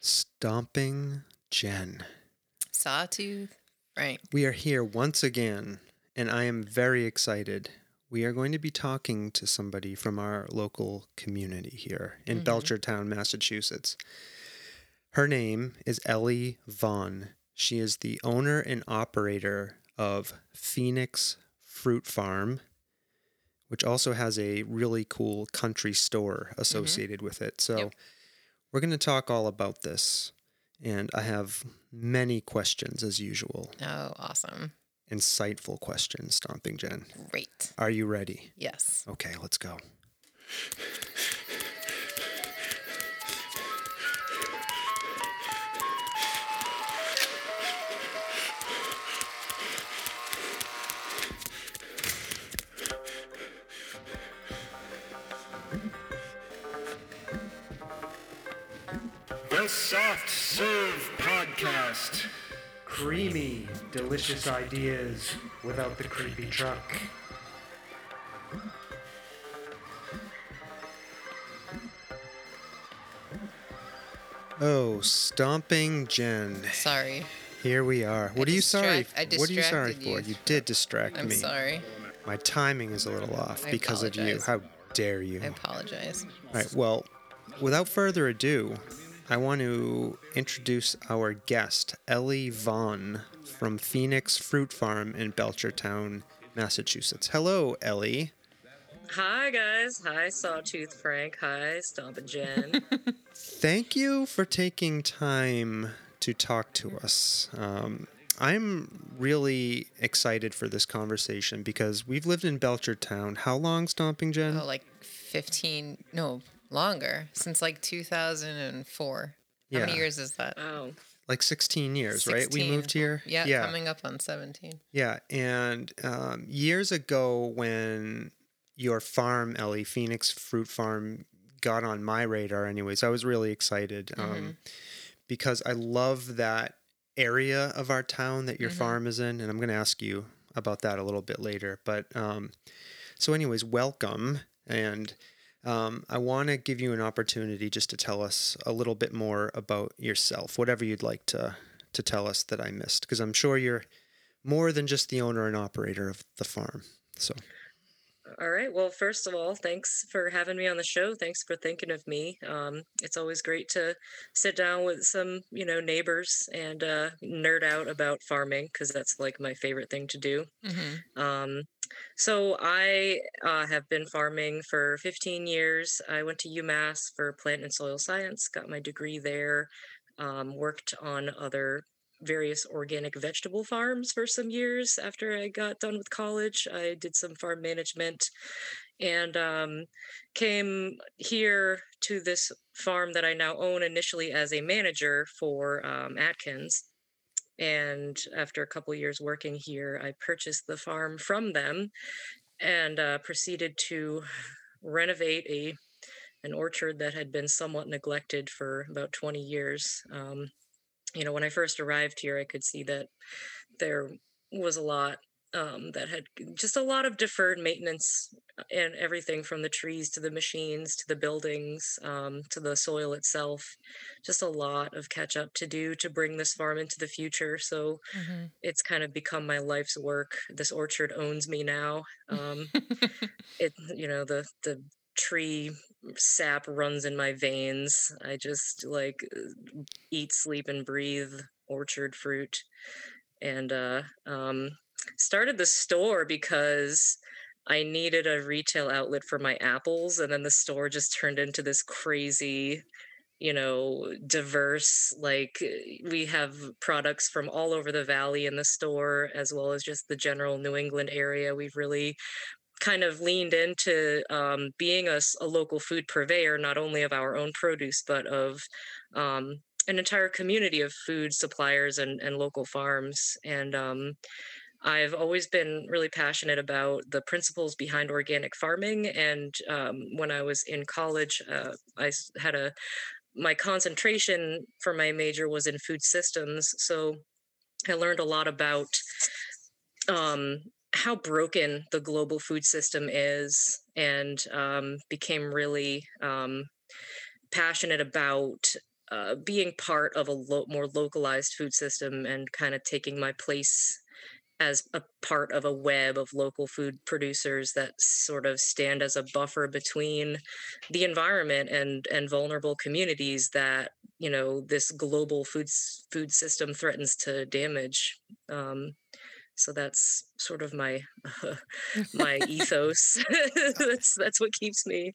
Stomping Jen. Sawtooth Right. We are here once again, and I am very excited. We are going to be talking to somebody from our local community here in mm-hmm. Belchertown, Massachusetts. Her name is Elly Vaughan. She is the owner and operator of Phoenix Fruit Farm, which also has a really cool country store mm-hmm. associated with it. So, Yep. we're going to talk all about this. And I have many questions as usual. Oh, awesome. Insightful questions, Stomping Jen. Great. Are you ready? Yes. Okay, let's go. The Soft Serve Podcast. Creamy, delicious ideas without the creepy truck. Oh, Stomping Jen. Sorry. Here we are. What are you sorry? distract- I what are you sorry distracted for? you. You did distract me. I'm sorry. My timing is a little off I because of you. How dare you? I apologize. All right. Well, without further ado, I want to introduce our guest, Elly Vaughan from Phoenix Fruit Farm in Belchertown, Massachusetts. Hello, Elly. Hi guys. Hi Sawtooth Frank. Hi Stompin' Jen. Thank you for taking time to talk to us. Um, I'm really excited for this conversation because we've lived in Belchertown. How long, Stomping Jen? Oh, like 15, no, longer, since like 2004. How many years is that? oh. like 16 years, right? We moved here. Yeah, yeah. coming up on 17. Yeah, and um, years ago, when your farm, Elly Phoenix Fruit Farm, got on my radar, anyways, I was really excited um, because I love that area of our town that your farm is in, and I'm going to ask you about that a little bit later. But um, so, anyways, welcome, and um, I want to give you an opportunity just to tell us a little bit more about yourself, whatever you'd like to to tell us that I missed, because I'm sure you're more than just the owner and operator of the farm. So, All right. Well, first of all, thanks for having me on the show. Thanks for thinking of me. Um, it's always great to sit down with some, you know, neighbors and uh, nerd out about farming because that's like my favorite thing to do. hmm Um, so I uh, have been farming for 15 years. I went to UMass for plant and soil science, got my degree there, um, worked on other various organic vegetable farms for some years after I got done with college. I did some farm management and um, came here to this farm that I now own initially as a manager for um, Atkins. And after a couple years working here, I purchased the farm from them and uh, proceeded to renovate a an orchard that had been somewhat neglected for about 20 years. Um, you know, when I first arrived here, I could see that there was a lot um, that had just a lot of deferred maintenance and everything from the trees to the machines to the buildings um, to the soil itself. Just a lot of catch up to do to bring this farm into the future. So hmm it's kind of become my life's work. This orchard owns me now. Um, it, you know, the the tree sap runs in my veins. I just like uh, eat, sleep, and breathe orchard fruit, and uh, um, started the store because I needed a retail outlet for my apples, and then the store just turned into this crazy you know, diverse. Like uh, we have products from all over the valley in the store, as well as just the general New England area. We've really kind of leaned into um, being a local food purveyor, not only of our own produce, but of um, an entire community of food suppliers and, and local farms. And um, I've always been really passionate about the principles behind organic farming. And um, when I was in college, uh, I had a my concentration for my major was in food systems. So I learned a lot about um, how broken the global food system is and um, became really um, passionate about uh, being part of a lo- more localized food system and kind of taking my place as a part of a web of local food producers that sort of stand as a buffer between the environment and and vulnerable communities that you know this global food food system threatens to damage um, so that's sort of my my ethos. That's that's what keeps me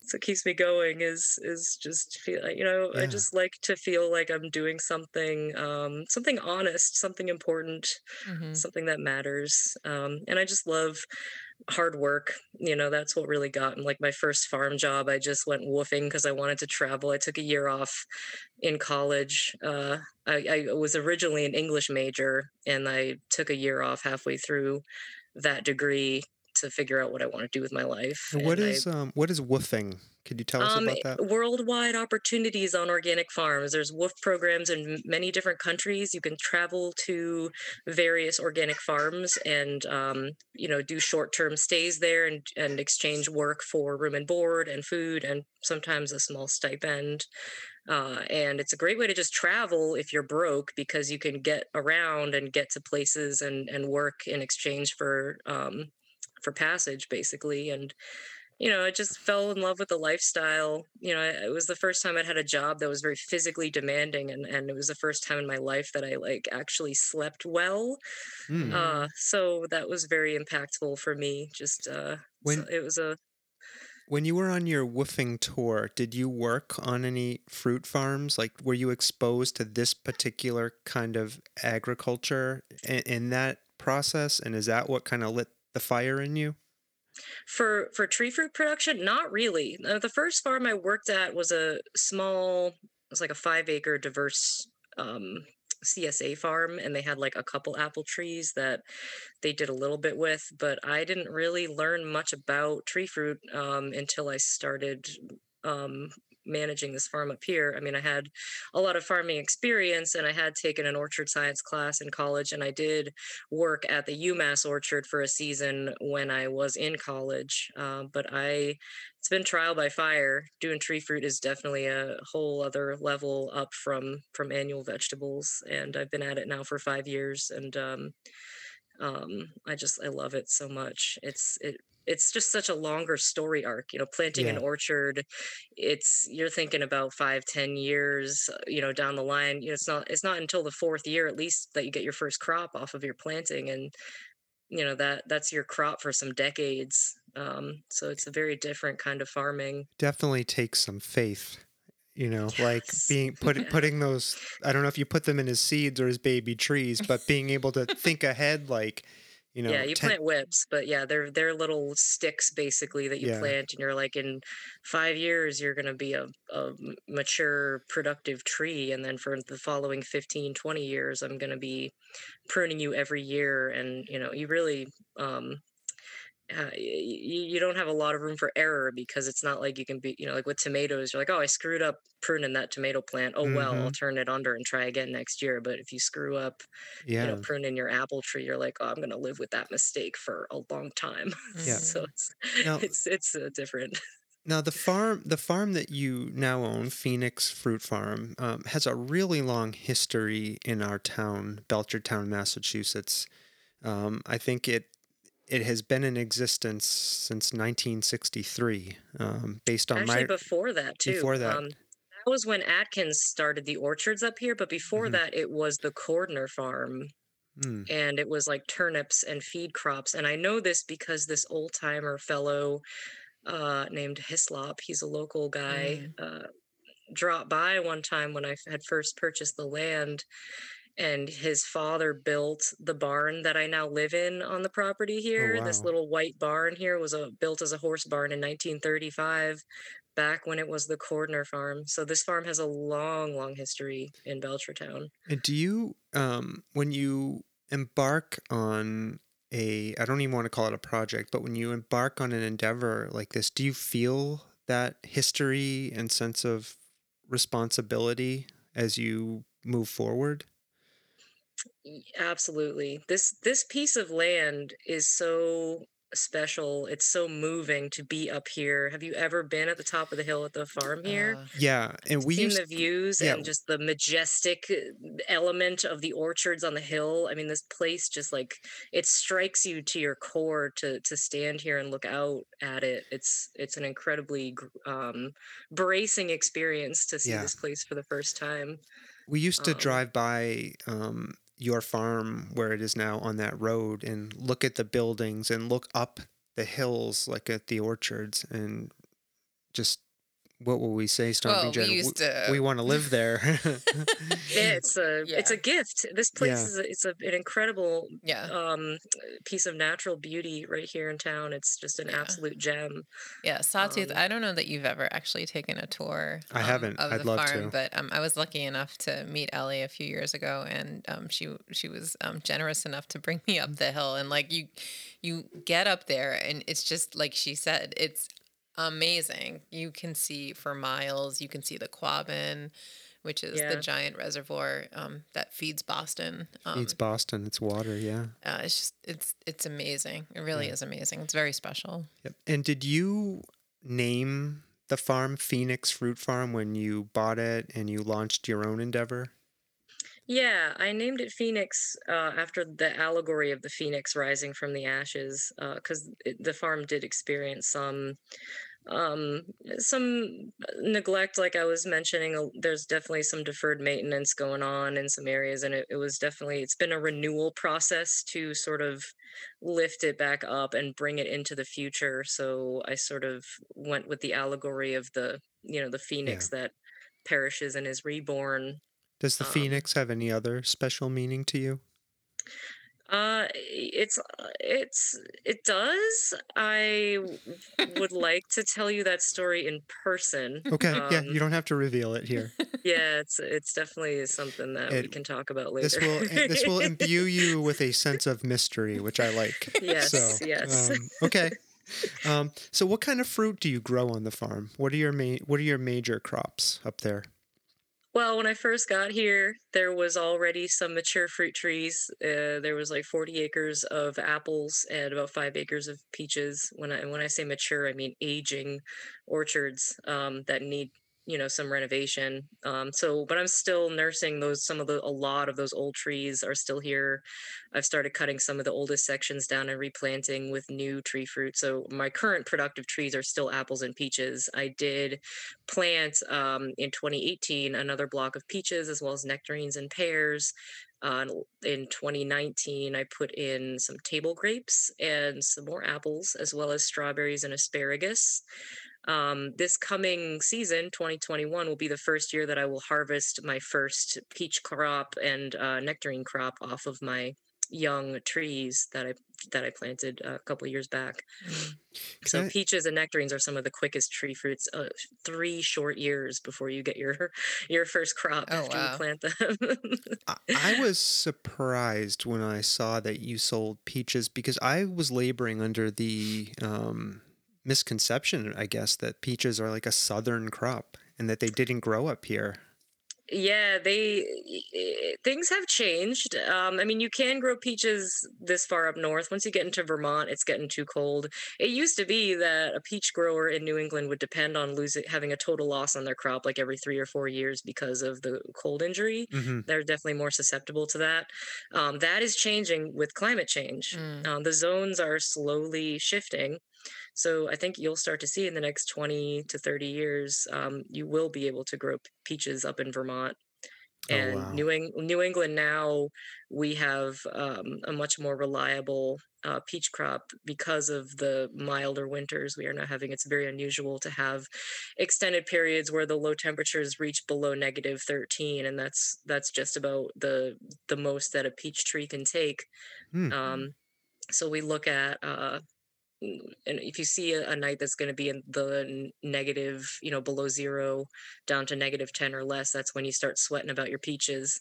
that's what keeps me going is is just feel you know i just like to feel like i'm doing something um something honest something important hmm something that matters um and i just love hard work you know that's what really got me like my first farm job i just went woofing because i wanted to travel i took a year off in college uh I, I was originally an english major and i took a year off halfway through that degree to figure out what i want to do with my life what and I is um what is woofing? Could you tell us um, about that? worldwide opportunities on organic farms. There's WWOOF programs in many different countries. You can travel to various organic farms and um, you know do short-term stays there and and exchange work for room and board and food and sometimes a small stipend. Uh, and it's a great way to just travel if you're broke because you can get around and get to places and and work in exchange for um, for passage basically and you know, I just fell in love with the lifestyle. You know, it was the first time I'd had a job that was very physically demanding, and and it was the first time in my life that I like actually slept well. Hmm. Uh, so that was very impactful for me. Just uh, so When it was a when you were on your woofing tour, did you work on any fruit farms? Like, were you exposed to this particular kind of agriculture in, in that process? And is that what kind of lit the fire in you? For for tree fruit production. Not really. Uh, the first farm I worked at was a small. It was like a five acre diverse. Um, CSA farm and they had like a couple apple trees that they did a little bit with, but I didn't really learn much about tree fruit um, until I started um, managing this farm up here. I mean, I had a lot of farming experience and I had taken an orchard science class in college and I did work at the UMass orchard for a season when I was in college. Uh, but I, it's been trial by fire. Doing tree fruit is definitely a whole other level up from from annual vegetables, and I've been at it now for five years, and um, um, I just I love it so much. It's it it's just such a longer story arc you know planting an orchard it's you're thinking about five ten years uh, you know down the line you know it's not it's not until the fourth year at least that you get your first crop off of your planting and you know that that's your crop for some decades um, so it's a very different kind of farming Definitely takes some faith. You know, like being put putting those. I don't know if you put them in as seeds or as baby trees, but being able to think ahead, like you know, yeah you 10 plant whips but yeah they're they're little sticks basically that you Yeah. plant and you're like in five years you're going to be a, a mature productive tree and then for the following 15 20 years i'm going to be pruning you every year and you know you really um uh, you, you don't have a lot of room for error because it's not like you can be you know like with tomatoes you're like oh i screwed up pruning that tomato plant oh well i'll Mhm. turn it under and try again next year but if you screw up you know pruning your apple tree you're like oh i'm going to live with that mistake for a long time Yeah. so it's Now- it's it's uh, different Now the farm, the farm that you now own, Phoenix Fruit Farm, um, has a really long history in our town, Belchertown, Massachusetts. Um, I think it it has been in existence since 1963, um, based on actually my before that too before that. um, that was when atkins started the orchards up here but before Mhm. that it was the cordner farm Hmm, and it was like turnips and feed crops. And I know this because this old timer fellow uh, named Hislop, he's a local guy, uh, dropped by one time when I had first purchased the land. And his father built the barn that I now live in on the property here. This wow. little white barn here was a, built as a horse barn in 1935, back when it was the Cordner farm. So this farm has a long, long history in Belchertown. And do you, um, when you embark on a, I don't even want to call it a project, but when you embark on an endeavor like this, do you feel that history and sense of responsibility as you move forward? Absolutely. This this piece of land is so special. It's so moving to be up here. Have you ever been at the top of the hill at the farm here? Uh, Yeah, and we seen used the views yeah. and just the majestic uh, element of the orchards on the hill. I mean, this place just like it strikes you to your core to to stand here and look out at it. It's it's an incredibly um, bracing experience to see Yeah. this place for the first time. we used to um, drive by um, your farm where it is now on that road and look at the buildings and look up the hills like at the orchards and just what will we say, Stomping Well, we Jen? used to- we want to live there. It's a it's a gift. This place Yeah. is a, it's a, an incredible yeah. um piece of natural beauty right here in town. It's just an Yeah. absolute gem. Yeah, Sawtooth. Um, I don't know that you've ever actually taken a tour. I um, haven't. Of I'd the love farm, to. but um, I was lucky enough to meet Elly a few years ago, and um, she she was um, generous enough to bring me up the hill. And like you, you get up there, and it's just like she said, it's amazing. You can see for miles. You can see the Quabbin, which is Yeah. the giant reservoir um, that feeds Boston. Um, it's Boston. It's water. Yeah. uh, it's just it's it's amazing. It really Yeah. is amazing. It's very special. Yep. And did you name the farm Phoenix Fruit Farm when you bought it and you launched your own endeavor? Yeah, I named it Phoenix uh, after the allegory of the phoenix rising from the ashes, because the farm did experience some um some neglect like i was mentioning uh, there's definitely some deferred maintenance going on in some areas and it, it was definitely it's been a renewal process to sort of lift it back up and bring it into the future so i sort of went with the allegory of the you know the phoenix that perishes and is reborn Does the Um, Phoenix have any other special meaning to you? Uh, it's uh, it's it does. I would like to tell you that story in person. Okay. yeah. Um, You don't have to reveal it here. yeah, it's it's definitely something that we can talk about later. this will eh, this will imbue you with a sense of mystery, which I like. Yes, So, yes. Um, okay. Um, so, what kind of fruit do you grow on the farm? What are your main What are your major crops up there? Well, when I first got here, there was already some mature fruit trees. Uh, there was like 40 acres of apples and about five acres of peaches. When I when I say mature, I mean aging orchards um, that need you know some renovation. Um, so, but I'm still nursing those. Some of the a lot of those old trees are still here. I've started cutting some of the oldest sections down and replanting with new tree fruit. So my current productive trees are still apples and peaches. I did plant um, in 2018 another block of peaches as well as nectarines and pears. Uh, in 2019, I put in some table grapes and some more apples, as well as strawberries and asparagus. Um, this coming season, 2021, will be the first year that I will harvest my first peach crop and uh, nectarine crop off of my young trees that I that I planted a couple years back. So Okay. peaches and nectarines are some of the quickest tree fruits. Uh, three short years before you get your your first crop Oh, after wow. you plant them. I, I was surprised when I saw that you sold peaches because I was laboring under the um, misconception, I guess, that peaches are like a southern crop and that they didn't grow up here. Yeah, they things have changed. Um, I mean, you can grow peaches this far up north. Once you get into Vermont, it's getting too cold. It used to be that a peach grower in New England would depend on losing having a total loss on their crop like every three or four years because of the cold injury. hmm They're definitely more susceptible to that. Um, that is changing with climate change. Mm. Um, the zones are slowly shifting. So I think you'll start to see in the next 20 to 30 years, um, you will be able to grow peaches up in Vermont. Oh, And wow. New, Eng- New England now, we have um, a much more reliable uh, peach crop because of the milder winters we are now having. It's very unusual to have extended periods where the low temperatures reach below negative 13, and that's that's just about the the most that a peach tree can take. Hmm. Um, so we look at uh, and if you see a, a night that's going to be in the negative, you know, below zero down to negative 10 or less, that's when you start sweating about your peaches.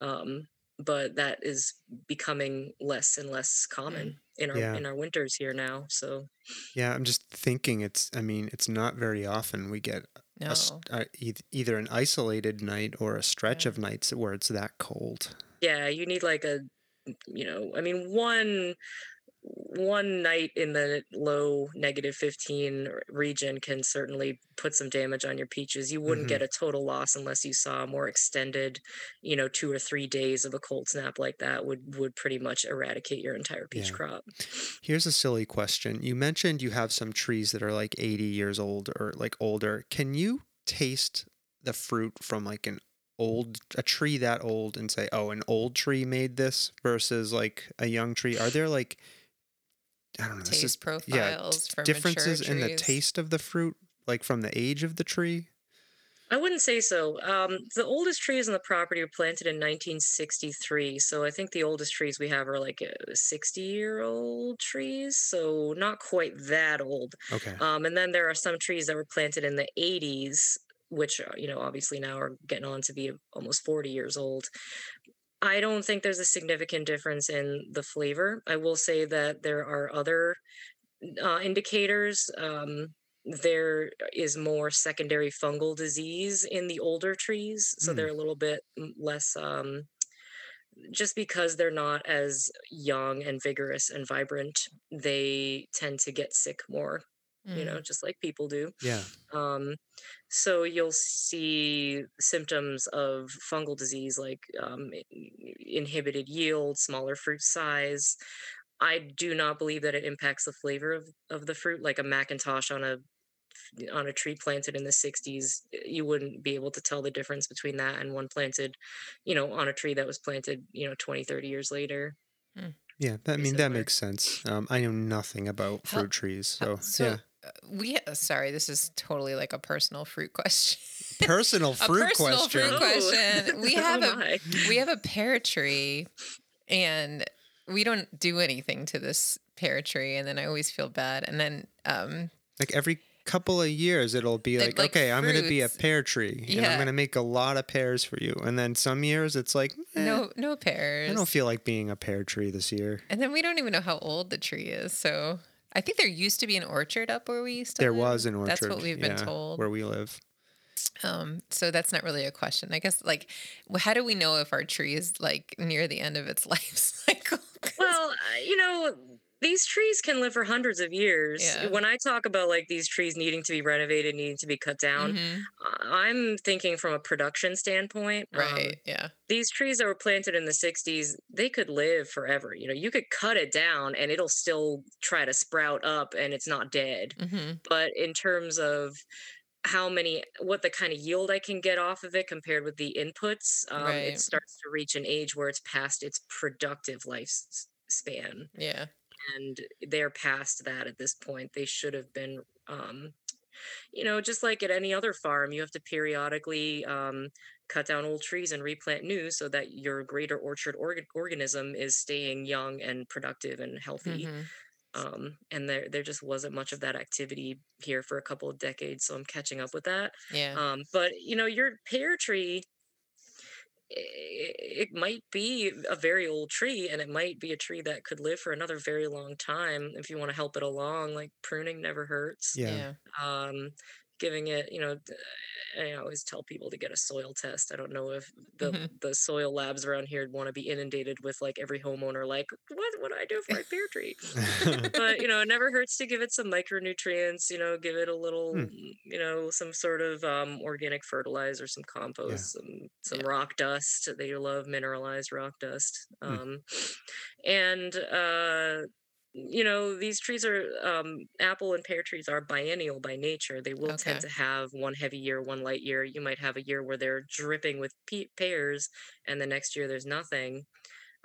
Um, but that is becoming less and less common in our Yeah. in our winters here now. So Yeah, I'm just thinking it's, I mean, it's not very often we get No. a, uh, either an isolated night or a stretch Yeah. of nights where it's that cold. yeah, you need like a you know, I mean one one night in the low negative 15 region can certainly put some damage on your peaches. You wouldn't Mhm. get a total loss unless you saw a more extended, you know, 2 or 3 days of a cold snap like that would would pretty much eradicate your entire peach Yeah. crop. Here's a silly question. You mentioned you have some trees that are like 80 years old or like older. Can you taste the fruit from like an old a tree that old and say, "Oh, an old tree made this" versus like a young tree? Are there like I don't know, this is- Taste yeah, profiles for differences mature in the taste of the fruit like from the age of the tree? I wouldn't say so. Um, the oldest trees on the property were planted in 1963. So I think the oldest trees we have are like 60 year old trees. So not quite that old. Okay. Um, and then there are some trees that were planted in the 80s, which, uh, you know, obviously now are getting on to be almost 40 years old. I don't think there's a significant difference in the flavor. I will say that there are other uh, indicators. Um, there is more secondary fungal disease in the older trees, so Hmm. they're a little bit less. Um, just because they're not as young and vigorous and vibrant, they tend to get sick more. You Mm. know, just like people do. Yeah. Um, so you'll see symptoms of fungal disease like um, inhibited yield, smaller fruit size. I do not believe that it impacts the flavor of, of the fruit, like a McIntosh on a on a tree planted in the 60s you wouldn't be able to tell the difference between that and one planted you know on a tree that was planted you know 20 30 years later Yeah, that, I Pretty mean that makes sense. Um, I know nothing about How- fruit trees, so, so yeah. We uh, sorry, this is totally like a personal fruit question. Personal a fruit personal question. fruit question. We Oh have a we have a pear tree and we don't do anything to this pear tree and then I always feel bad and then um Like every couple of years, it'll be Like- like, like okay, I'm going to be a pear tree, and I'm going to make a lot of pears for you. And then some years, it's like, eh, no no pears. I don't feel like being a pear tree this year. and then we don't even know how old the tree is. So I think there used to be an orchard up where we used to There live. was an orchard. That's what we've been yeah, told. where we live. Um, so that's not really a question. I guess like, how do we know if our tree is like near the end of its life cycle? Well, uh, you know, these trees can live for hundreds of years. Yeah. When I talk about like these trees needing to be renovated, needing to be cut down, Mhm, I- I'm thinking from a production standpoint. Um, right. yeah. these trees that were planted in the 60s, they could live forever. You know, you could cut it down and it'll still try to sprout up and it's not dead. hmm But in terms of how many what the kind of yield I can get off of it compared with the inputs, um, Right. it starts to reach an age where it's past its productive lifespan Yeah. And they're past that at this point. They should have been, um, you know, just like at any other farm, you have to periodically um, cut down old trees and replant new so that your greater orchard organ- organism is staying young and productive and healthy. Mhm. Um, and there, there just wasn't much of that activity here for a couple of decades, so I'm catching up with that. Yeah. Um, but you know, your pear tree, it might be a very old tree, and it might be a tree that could live for another very long time if you want to help it along. Like pruning never hurts. Yeah. yeah. Um, giving it, you know, I always tell people to get a soil test. I don't know if the Mhm. the soil labs around here want to be inundated with like every homeowner, like, what what do I do for my pear tree? but you know, it never hurts to give it some micronutrients. You know, give it a little, Hmm. mm, you know, some sort of um, organic fertilizer, some compost, some some rock dust. They love mineralized rock dust. Hmm. Um, and uh, you know, these trees are um, apple and pear trees are biennial by nature. They will tend to have one heavy year, one light year. You might have a year where they're dripping with pe- pears, and the next year there's nothing.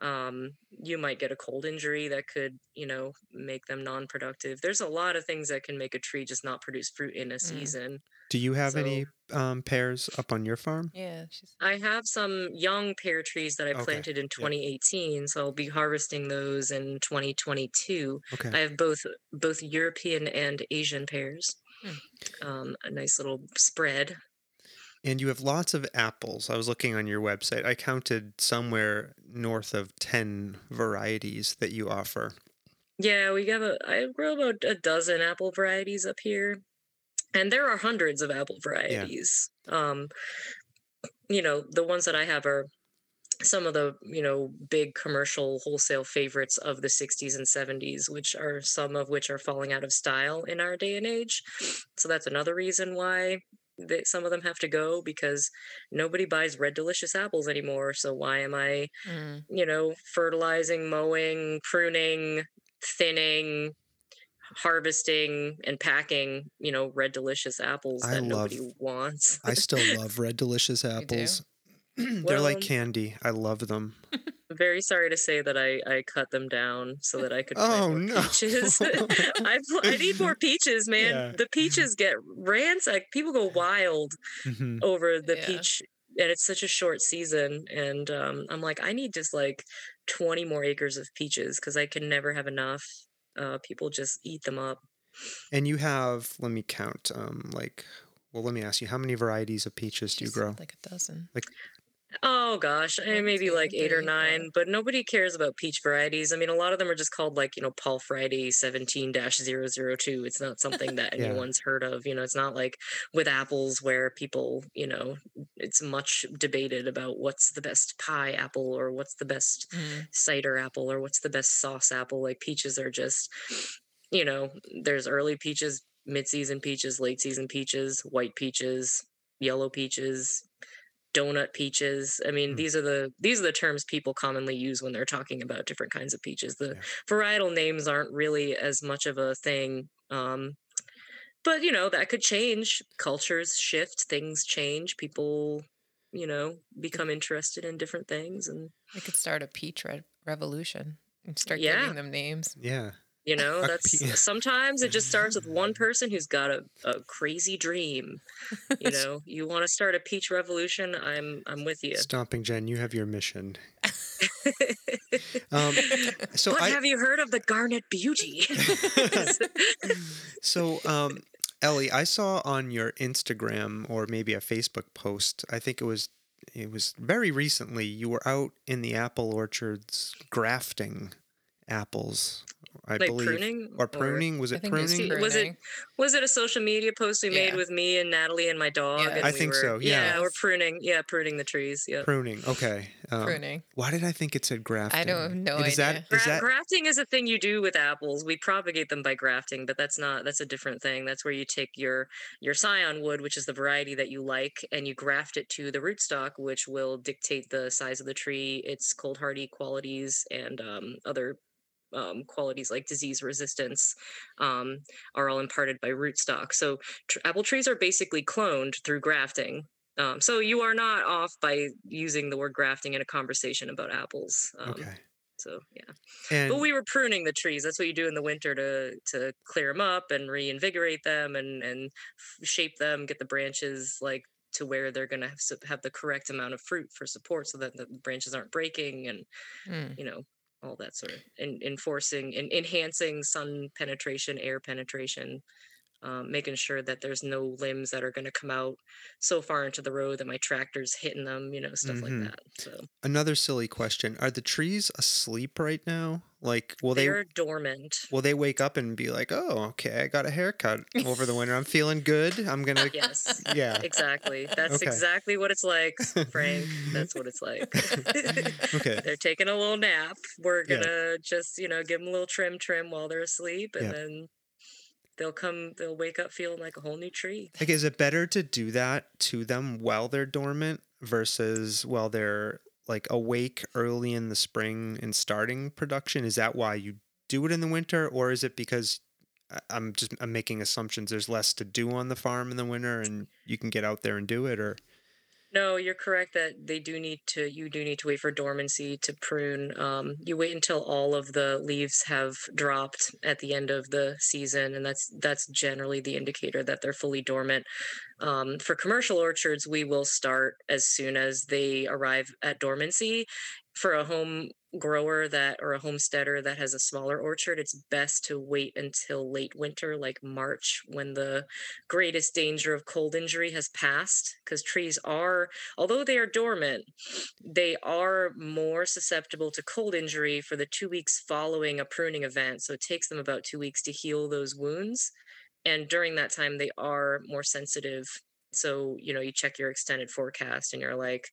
um, you might get a cold injury that could, you know, make them non-productive. There's a lot of things that can make a tree just not produce fruit in a Mm. season. Do you have So- any um, pears up on your farm? Yeah, she's I have some young pear trees that I Okay, planted in 2018, so I'll be harvesting those in 2022. Okay. I have both both European and Asian pears. Hmm. Um, a nice little spread. And you have lots of apples. I was looking on your website. I counted somewhere north of 10 varieties that you offer. Yeah, we have a I grow about a dozen apple varieties up here. And there are hundreds of apple varieties. Um you know, the ones that I have are some of the, you know, big commercial wholesale favorites of the 60s and 70s, which are some of which are falling out of style in our day and age. So that's another reason why they, some of them have to go because nobody buys red delicious apples anymore. So why am I mm, you know, fertilizing, mowing, pruning, thinning, harvesting, and packing, you know, red delicious apples I that love- nobody wants. I still love red delicious apples. They're like candy. I love them. Very sorry to say that I, I cut them down so that I could Oh, more no. peaches. I, I need more peaches, man. Yeah. The peaches get ransacked. People go wild Mhm. over the Yeah. peach and it's such a short season and um, i'm like i need just like 20 more acres of peaches because i can never have enough uh, people just eat them up And you have, let me count, um, like, well, let me ask you, how many varieties of peaches do you grow? like a dozen. Oh gosh eh, maybe like eight or nine but nobody cares about peach varieties i mean a lot of them are just called like you know paul friday 17-002 it's not something that Yeah. anyone's heard of you know it's not like with apples where people you know it's much debated about what's the best pie apple or what's the best Mm, cider apple or what's the best sauce apple. Like peaches are just, you know, there's early peaches, mid season peaches, late season peaches, white peaches, yellow peaches, donut peaches. I mean, Hmm. these are the these are the terms people commonly use when they're talking about different kinds of peaches. The Yeah. varietal names aren't really as much of a thing. Um, but you know that could change. Cultures shift, things change. People, you know, become interested in different things, and we could start a peach re- revolution and start Yeah. giving them names. Yeah. You know, that's sometimes it just starts with one person who's got a, a crazy dream. You know, you want to start a peach revolution, I'm I'm with you. Stomping Jen, you have your mission. Um, so but I, have you heard of the Garnet Beauty? So, um, Elly, I saw on your Instagram or maybe a Facebook post. I think it was it was very recently. You were out in the apple orchards grafting apples. I like believe, pruning or pruning. Was it think it's pruning? Was it- Was it a social media post we made with me and Natalie and my dog? Yeah. and I we think were- so, yeah. we're pruning. Yeah, pruning the trees. Yeah. Pruning. Okay. Um, pruning? Why did I think it said grafting? I don't have no is idea. is Gra- that grafting is a thing you do with apples. We propagate them by grafting, but that's not that's a different thing. That's where you take your your scion wood, which is the variety that you like, and you graft it to the rootstock, which will dictate the size of the tree, its cold hardy qualities, and um, other um, qualities like disease resistance um, are all imparted by rootstock. So tr- apple trees are basically cloned through grafting. Um, so you are not off by using the word grafting in a conversation about apples. Um, okay? So yeah. And But we were pruning the trees. That's what you do in the winter to to clear them up and reinvigorate them and and shape them, get the branches like to where they're going to have, have the correct amount of fruit for support, so that the branches aren't breaking and Mm. you know all that sort of and enforcing and enhancing sun penetration, air penetration. Um, making sure that there's no limbs that are going to come out so far into the road that my tractor's hitting them, you know, stuff Mhm. like that. So another silly question: Are the trees asleep right now? Like, will they they're dormant. will they wake up and be like, "Oh, okay, I got a haircut over the winter. I'm feeling good. I'm gonna." Yes. Yeah. Exactly. That's Okay. exactly what it's like, Frank. That's what it's like. Okay. They're taking a little nap. We're gonna just, you know, give them a little trim, trim while they're asleep, and Yeah. then they'll come. They'll wake up feeling like a whole new tree. Like, is it better to do that to them while they're dormant versus while they're like awake early in the spring and starting production? Is that why you do it in the winter, or is it because I'm just I'm making assumptions? There's less to do on the farm in the winter, and you can get out there and do it, or No, you're correct that they do need to. You do need to wait for dormancy to prune. Um, you wait until all of the leaves have dropped at the end of the season, and that's that's generally the indicator that they're fully dormant. Um, for commercial orchards, we will start as soon as they arrive at dormancy. For a home grower that or a homesteader that has a smaller orchard, it's best to wait until late winter, like March, when the greatest danger of cold injury has passed. Because trees are, although they are dormant, they are more susceptible to cold injury for the two weeks following a pruning event. So it takes them about two weeks to heal those wounds. And during that time, they are more sensitive so you know you check your extended forecast and you're like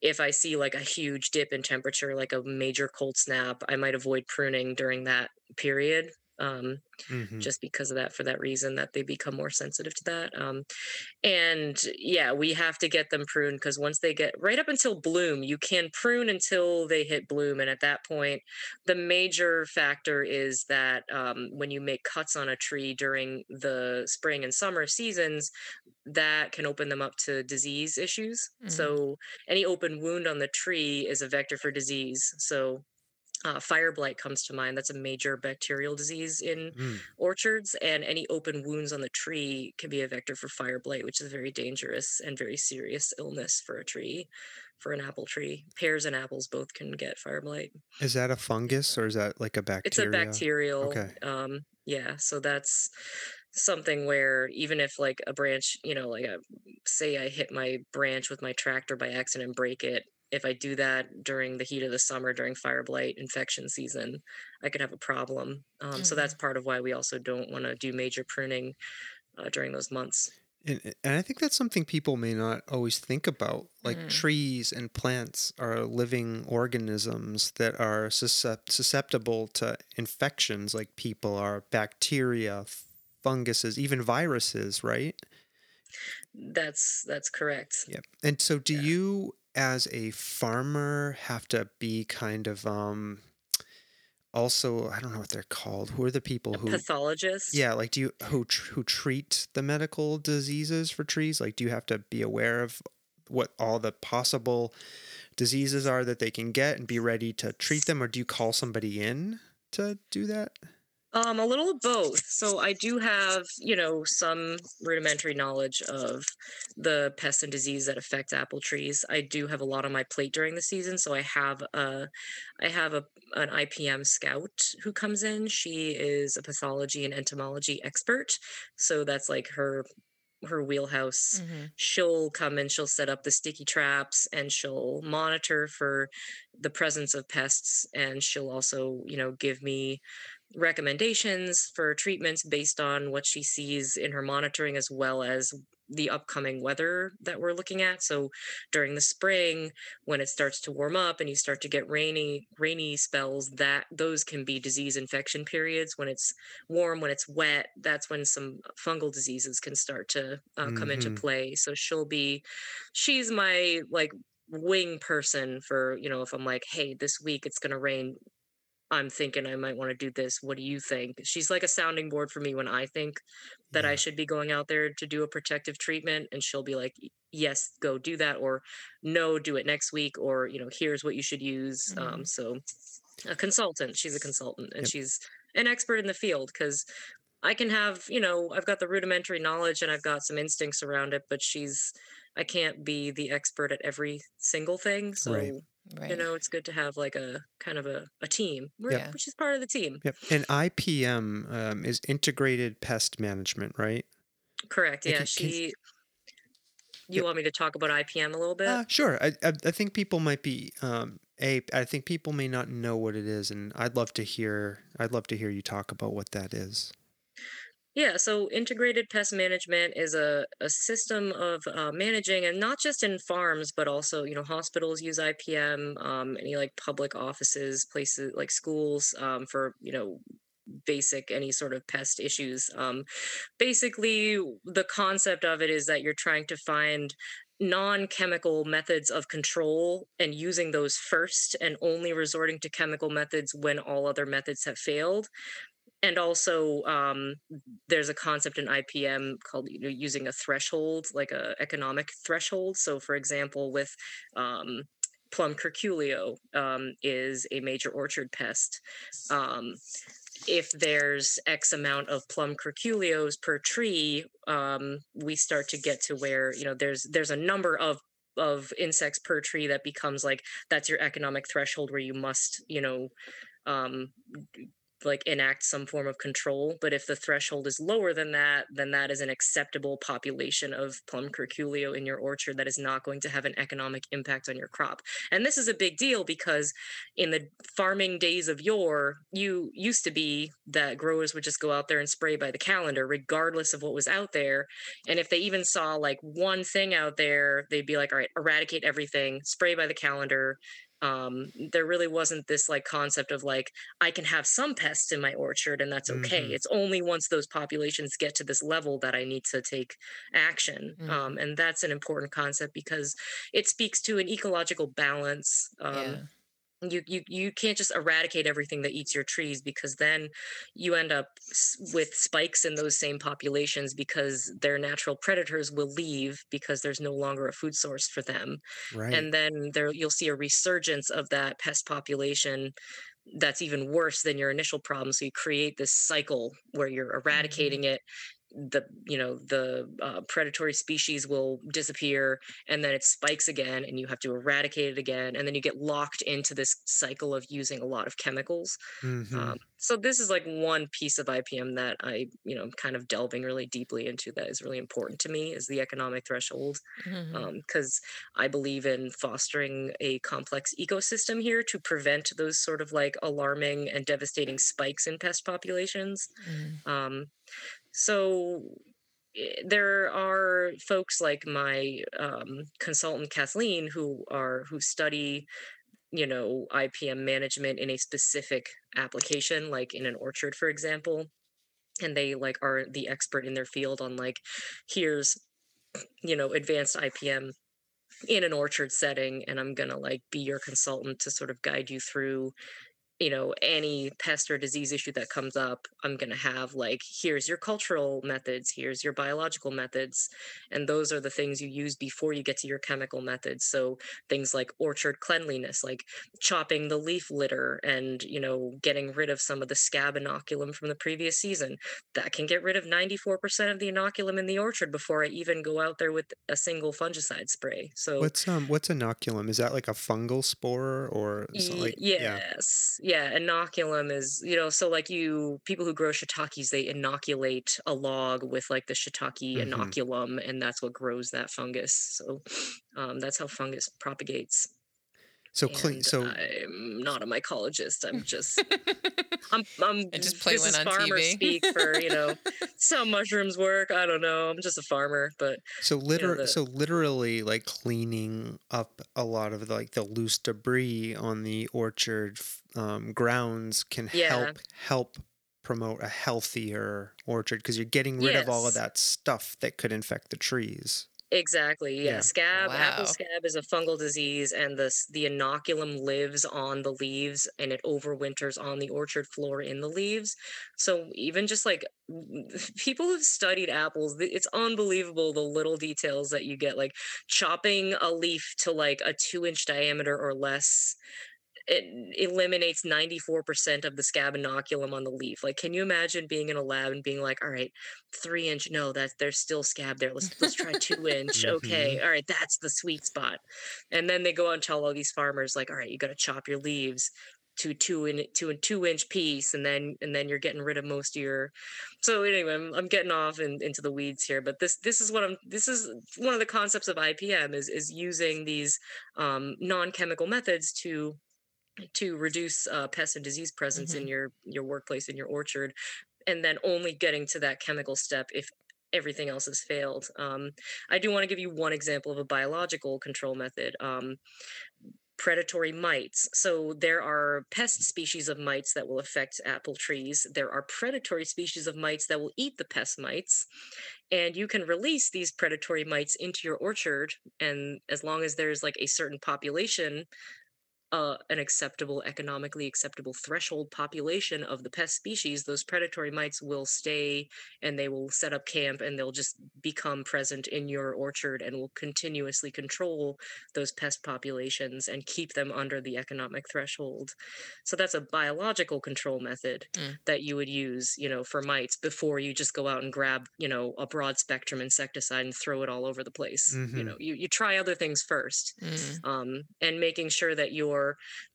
if I see like a huge dip in temperature, like a major cold snap, I might avoid pruning during that period. Um, mm-hmm. just because of that, for that reason, that they become more sensitive to that. Um, and yeah, we have to get them pruned because once they get right up until bloom, you can prune until they hit bloom. And at that point, the major factor is that um, when you make cuts on a tree during the spring and summer seasons, that can open them up to disease issues. Mm-hmm. So any open wound on the tree is a vector for disease. So uh, fire blight comes to mind. That's a major bacterial disease in mm. orchards, and any open wounds on the tree can be a vector for fire blight, which is a very dangerous and very serious illness for a tree, for an apple tree. Pears and apples both can get fire blight. Is that a fungus or is that like a bacteria? It's a bacterial. Okay. Um, yeah, so that's something where even if like a branch, you know, like a, say I hit my branch with my tractor by accident and break it, if I do that during the heat of the summer during fire blight infection season, I could have a problem. Um, mm-hmm. So that's part of why we also don't want to do major pruning uh, during those months. And, and I think that's something people may not always think about. Like mm. trees and plants are living organisms that are susceptible to infections, like people are bacteria, funguses, even viruses, right? That's that's correct. Yep. And so do yeah. you as a farmer have to be kind of um also I don't know what they're called. Who are the people who pathologists? Yeah, like do you who who treat the medical diseases for trees? Like do you have to be aware of what all the possible diseases are that they can get and be ready to treat them or do you call somebody in to do that? Um, a little of both. So I do have, you know, some rudimentary knowledge of the pests and disease that affect apple trees. I do have a lot on my plate during the season, so I have a, I have a an IPM scout who comes in. She is a pathology and entomology expert, so that's like her her wheelhouse. Mm-hmm. She'll come and she'll set up the sticky traps and she'll monitor for the presence of pests and she'll also, you know, give me recommendations for treatments based on what she sees in her monitoring as well as the upcoming weather that we're looking at. So during the spring when it starts to warm up and you start to get rainy rainy spells that those can be disease infection periods. When it's warm when it's wet that's when some fungal diseases can start to uh, come mm-hmm. into play. So she'll be she's my like wing person for you know if i'm like hey this week it's going to rain I'm thinking I might want to do this. What do you think? She's like a sounding board for me when I think that yeah. I should be going out there to do a protective treatment. And she'll be like, yes, go do that. Or no, do it next week. Or, you know, here's what you should use. Um, mm-hmm. Um, so a consultant, she's a consultant and yep. she's an expert in the field because I can have, you know, I've got the rudimentary knowledge and I've got some instincts around it, but she's, I can't be the expert at every single thing. So right. Right. You know, it's good to have like a kind of a, a team, yep. which is part of the team. Yep. And IPM um, is integrated pest management, right? Correct. Yeah. Can, she. Can, you want me to talk about IPM a little bit? Uh, sure. I, I, I think people might be um, a. I think people may not know what it is, and I'd love to hear. I'd love to hear you talk about what that is. Yeah, so integrated pest management is a, a system of uh, managing, and not just in farms, but also, you know, hospitals use IPM, um, any like public offices, places like schools um, for, you know, basic any sort of pest issues. Um, basically, the concept of it is that you're trying to find non chemical methods of control and using those first and only resorting to chemical methods when all other methods have failed and also um, there's a concept in IPM called you know, using a threshold, like a economic threshold. So, for example, with um, plum curculio um, is a major orchard pest. Um, if there's X amount of plum curculios per tree, um, we start to get to where you know there's there's a number of of insects per tree that becomes like that's your economic threshold where you must you know um, like enact some form of control but if the threshold is lower than that then that is an acceptable population of plum curculio in your orchard that is not going to have an economic impact on your crop. And this is a big deal because in the farming days of yore you used to be that growers would just go out there and spray by the calendar regardless of what was out there. And if they even saw like one thing out there they'd be like all right eradicate everything spray by the calendar um, there really wasn't this like concept of like i can have some pests in my orchard and that's okay mm-hmm. it's only once those populations get to this level that i need to take action mm-hmm. um, and that's an important concept because it speaks to an ecological balance um, yeah you you you can't just eradicate everything that eats your trees because then you end up with spikes in those same populations because their natural predators will leave because there's no longer a food source for them right. and then there you'll see a resurgence of that pest population that's even worse than your initial problem so you create this cycle where you're mm-hmm. eradicating mm-hmm. it the you know the uh, predatory species will disappear and then it spikes again and you have to eradicate it again and then you get locked into this cycle of using a lot of chemicals mm-hmm. um, so this is like one piece of ipm that i you know kind of delving really deeply into that is really important to me is the economic threshold because mm-hmm. um, i believe in fostering a complex ecosystem here to prevent those sort of like alarming and devastating spikes in pest populations mm-hmm. um, so eh, there are folks like my um, consultant Kathleen who are who study you know IPM management in a specific application like in an orchard for example and they like are the expert in their field on like here's you know advanced IPM in an orchard setting and I'm going to like be your consultant to sort of guide you through you know any pest or disease issue that comes up i'm going to have like here's your cultural methods here's your biological methods and those are the things you use before you get to your chemical methods. So things like orchard cleanliness like chopping the leaf litter and you know getting rid of some of the scab inoculum from the previous season. That can get rid of 94% of the inoculum in the orchard before i even go out there with a single fungicide spray. So what's um what's inoculum? Is that like a fungal spore or something like yes yeah. yeah inoculum is you know so like you people who grow shiitakes they inoculate a log with like the shiitake mm-hmm. inoculum and that's what grows that fungus so um, that's how fungus propagates so clean. So I'm not a mycologist. I'm just I'm I'm I just play this is farmer TV. speak for you know some mushrooms work. I don't know. I'm just a farmer, but so literally, you know, the, so literally, like cleaning up a lot of like the loose debris on the orchard um, grounds can yeah. help help promote a healthier orchard because you're getting rid yes. of all of that stuff that could infect the trees. Exactly. Yeah. yeah. Scab, wow. apple scab is a fungal disease, and the the inoculum lives on the leaves, and it overwinters on the orchard floor in the leaves. So even just like people have studied apples, it's unbelievable the little details that you get, like chopping a leaf to like a two inch diameter or less it eliminates 94% of the scab inoculum on the leaf. Like, can you imagine being in a lab and being like, all right, three inch, no, that there's still scab there. Let's let's try two inch. Okay, mm-hmm. all right, that's the sweet spot. And then they go out and tell all these farmers, like, all right, you gotta chop your leaves to two in to a two inch piece and then and then you're getting rid of most of your so anyway i'm, I'm getting off in, into the weeds here but this this is what i'm this is one of the concepts of ipm is is using these um, non-chemical methods to to reduce uh, pest and disease presence mm-hmm. in your your workplace in your orchard and then only getting to that chemical step if everything else has failed um, i do want to give you one example of a biological control method um, predatory mites so there are pest species of mites that will affect apple trees there are predatory species of mites that will eat the pest mites and you can release these predatory mites into your orchard and as long as there's like a certain population uh, an acceptable, economically acceptable threshold population of the pest species, those predatory mites will stay and they will set up camp and they'll just become present in your orchard and will continuously control those pest populations and keep them under the economic threshold. So that's a biological control method Mm. that you would use, you know, for mites before you just go out and grab, you know, a broad spectrum insecticide and throw it all over the place. You Mhm. know, you, you try other things first Mm. um, and making sure that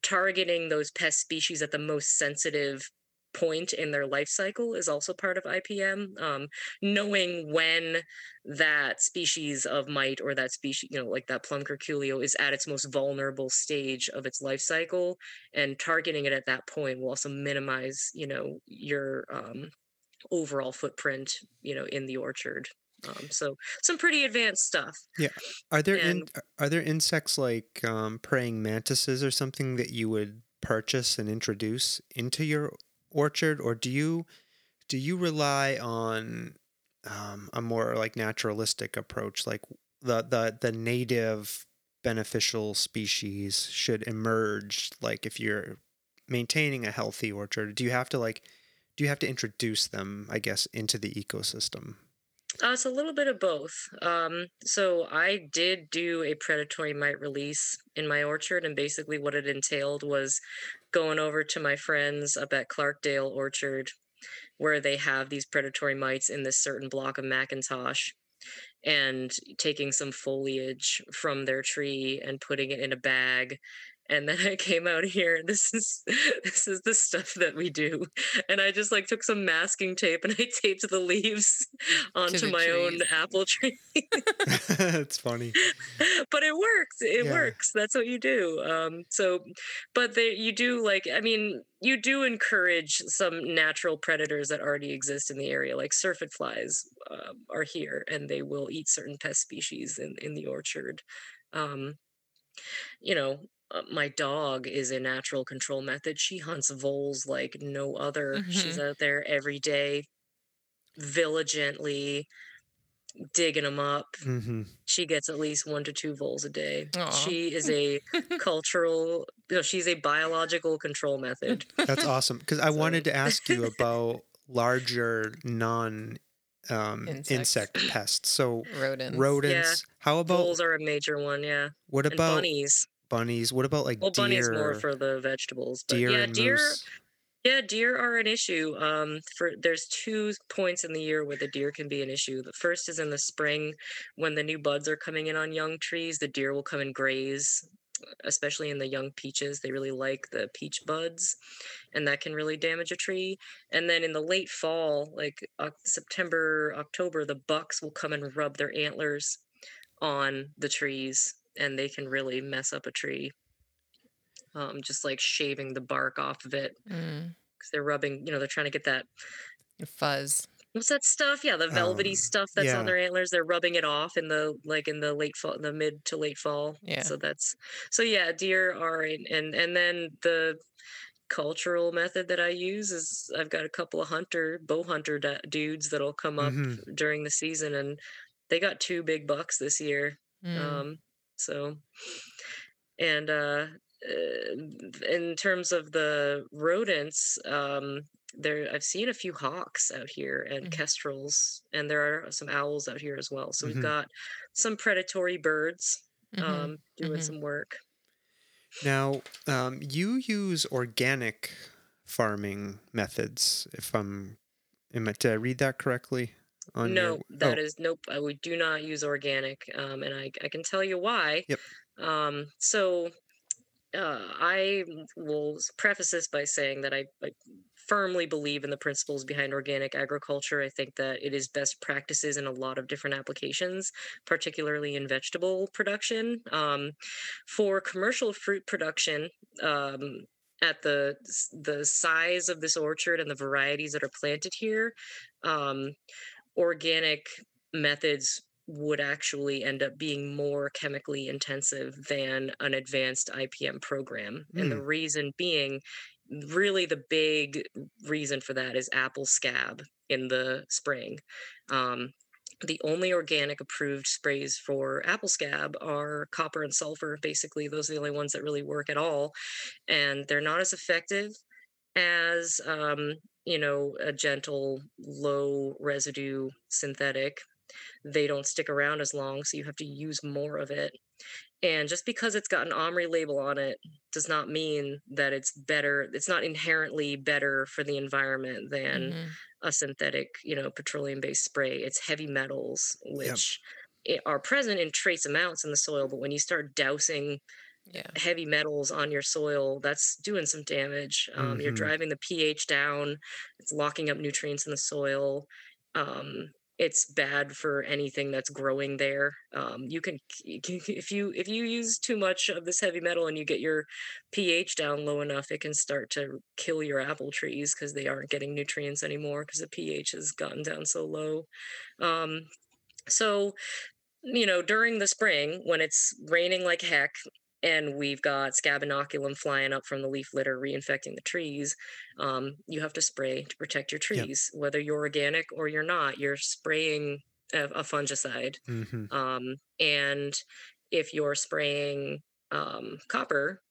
targeting those pest species at the most sensitive point in their life cycle is also part of IPM. Um, knowing when that species of mite or that species, you know, like that plum curculio is at its most vulnerable stage of its life cycle and targeting it at that point will also minimize, you know, your um, overall footprint, you know, in the orchard. Um, so some pretty advanced stuff. Yeah. Are there in, And- are there insects like um, praying mantises or something that you would purchase and introduce into your orchard, or do you do you rely on um, a more like naturalistic approach, like the the the native beneficial species should emerge? Like if you're maintaining a healthy orchard, do you have to like do you have to introduce them, I guess, into the ecosystem? Uh, it's a little bit of both. Um, so I did do a predatory mite release in my orchard, and basically what it entailed was going over to my friends up at Clarkdale Orchard, where they have these predatory mites in this certain block of McIntosh, and taking some foliage from their tree and putting it in a bag. And then I came out here, and this is this is the stuff that we do. And I just like took some masking tape and I taped the leaves onto the my own apple tree. it's funny. but it works. It Yeah. works. That's what you do. Um, so, but they, you do like, I mean, you do encourage some natural predators that already exist in the area, like syrphid flies uh, are here, and they will eat certain pest species in in the orchard. Um, you know, uh, my dog is a natural control method. She hunts voles like no other. She's out there every day, vigilantly digging them up. hmm She gets at least one to two voles a day. Aw. She is a cultural, no, she's a biological control method. That's awesome. Because I So- wanted to ask you about larger non um, insect pests. So Rodents. rodents. How about Voles are a major one, yeah. what And about bunnies. Bunnies? What about like Well, deer? bunnies more for the vegetables, but deer yeah, and deer. moose. Yeah, deer are an issue. Um, for there's two points in the year where the deer can be an issue. The first is in the spring, when the new buds are coming in on young trees. The deer will come and graze, especially in the young peaches. They really like the peach buds, and that can really damage a tree. And then in the late fall, like Oc- September, October, the bucks will come and rub their antlers on the trees, and they can really mess up a tree. Um, just like shaving the bark off of it Mm. because they're rubbing, you know, they're trying to get that Fuzz. what's that stuff? Yeah, the velvety Um, stuff that's yeah. on their antlers. They're rubbing it off in the like in the late fall, the mid to late fall. Yeah. So that's so yeah, deer are in, and and then the cultural method that I use is I've got a couple of hunter bow hunter da- dudes that'll come up Mhm. during the season, and they got two big bucks this year. Mm. Um, so, and uh, uh, in terms of the rodents, um, there I've seen a few hawks out here and Mhm. kestrels, and there are some owls out here as well. So Mhm. we've got some predatory birds Mhm. um, doing mhm. some work. Now, um, you use organic farming methods. If I'm, am I, did I read that correctly? On no, your, that oh, is nope. I we do not use organic, um, and I I can tell you why. Yep. Um, so uh, I will preface this by saying that I, I firmly believe in the principles behind organic agriculture. I think that it is best practices in a lot of different applications, particularly in vegetable production. Um, for commercial fruit production, um, at the the size of this orchard and the varieties that are planted here, um, organic methods would actually end up being more chemically intensive than an advanced IPM program. And the reason being, really the big reason for that is apple scab in the spring. Um, the only organic approved sprays for apple scab are copper and sulfur. Basically, those are the only ones that really work at all. And they're not as effective as, um, you know, a gentle, low residue synthetic. They don't stick around as long, so you have to use more of it. And just because it's got an OMRI label on it does not mean that it's better. It's not inherently better for the environment than Mhm. a synthetic, you know, petroleum based spray. It's heavy metals, which i- are present in trace amounts in the soil. But when you start dousing Yeah. heavy metals on your soil, that's doing some damage. Um, You're Mhm. driving the pH down, it's locking up nutrients in the soil. Um, it's bad for anything that's growing there. Um, you can you can- if you if you use too much of this heavy metal and you get your pH down low enough, it can start to kill your apple trees because they aren't getting nutrients anymore because the pH has gotten down so low. Um, so you know, during the spring when it's raining like heck and we've got scab inoculum flying up from the leaf litter reinfecting the trees, um, you have to spray to protect your Yep. trees. Whether you're organic or you're not, you're spraying a, a fungicide. hmm Um, and if you're spraying um, copper,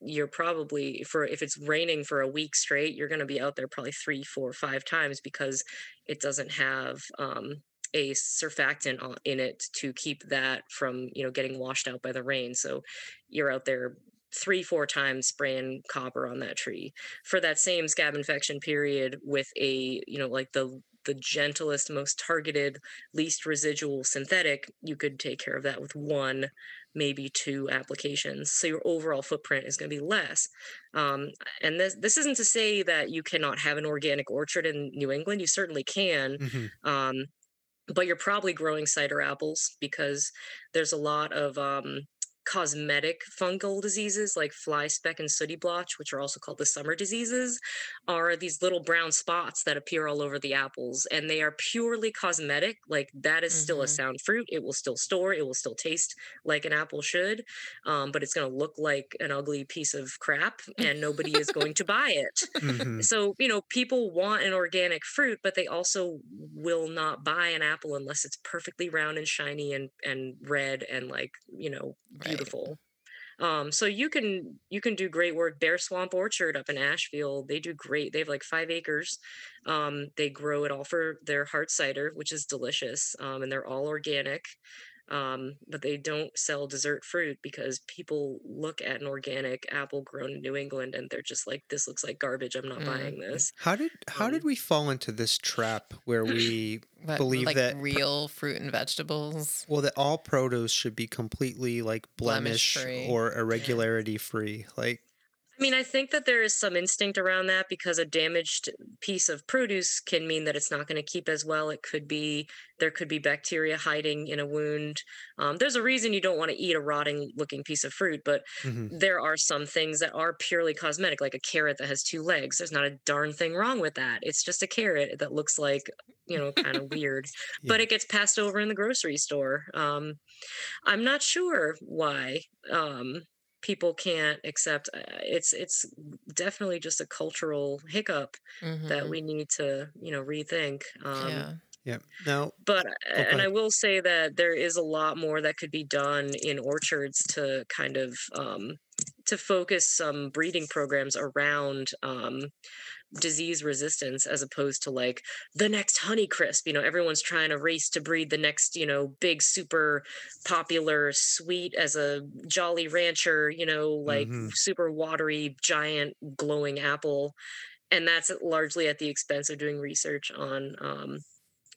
you're probably for if it's raining for a week straight, you're going to be out there probably three, four, five times because it doesn't have um, a surfactant in it to keep that from you know getting washed out by the rain. So you're out there three, four times spraying copper on that tree for that same scab infection period with a you know like the the gentlest, most targeted, least residual synthetic, you could take care of that with one, maybe two applications. So your overall footprint is going to be less. Um, and this this isn't to say that you cannot have an organic orchard in New England. You certainly can. hmm Um, but you're probably growing cider apples because there's a lot of um, cosmetic fungal diseases like fly speck and sooty blotch, which are also called the summer diseases, are these little brown spots that appear all over the apples. And they are purely cosmetic. Like that is still a Mhm. sound fruit. It will still store, it will still taste like an apple should, um, but it's going to look like an ugly piece of crap and nobody is going to buy it hmm so you know people want an organic fruit but they also will not buy an apple unless it's perfectly round and shiny and and red and like you know Right. Beautiful. Um so you can you can do great work. Bear swamp orchard up in ashfield they do great. They have like five acres. Um they grow it all for their hard cider which is delicious um and they're all organic um, but they don't sell dessert fruit because people look at an organic apple grown in New England and they're just like, "This looks like garbage. I'm not Mm. buying this." How did how did Um, we fall into this trap where we What, believe like that pr- real fruit and vegetables. well that all produce should be completely like blemish Blemish-free. or irregularity free? Like I mean, I think that there is some instinct around that because a damaged piece of produce can mean that it's not going to keep as well. It could be there could be bacteria hiding in a wound. Um, there's a reason you don't want to eat a rotting looking piece of fruit, but mhm, there are some things that are purely cosmetic, like a carrot that has two legs. There's not a darn thing wrong with that. It's just a carrot that looks like, you know, kind of weird, but it gets passed over in the grocery store. Um, I'm not sure why um, people can't accept. uh, It's it's definitely just a cultural hiccup that Mhm. we need to, you know, rethink. Um, yeah. yeah. Now but go and I will say that there is a lot more that could be done in orchards to kind of um, to focus some breeding programs around um, disease resistance as opposed to like the next Honeycrisp you know everyone's trying to race to breed the next you know big super popular sweet as a jolly rancher you know like Mhm. super watery giant glowing apple and that's largely at the expense of doing research on um,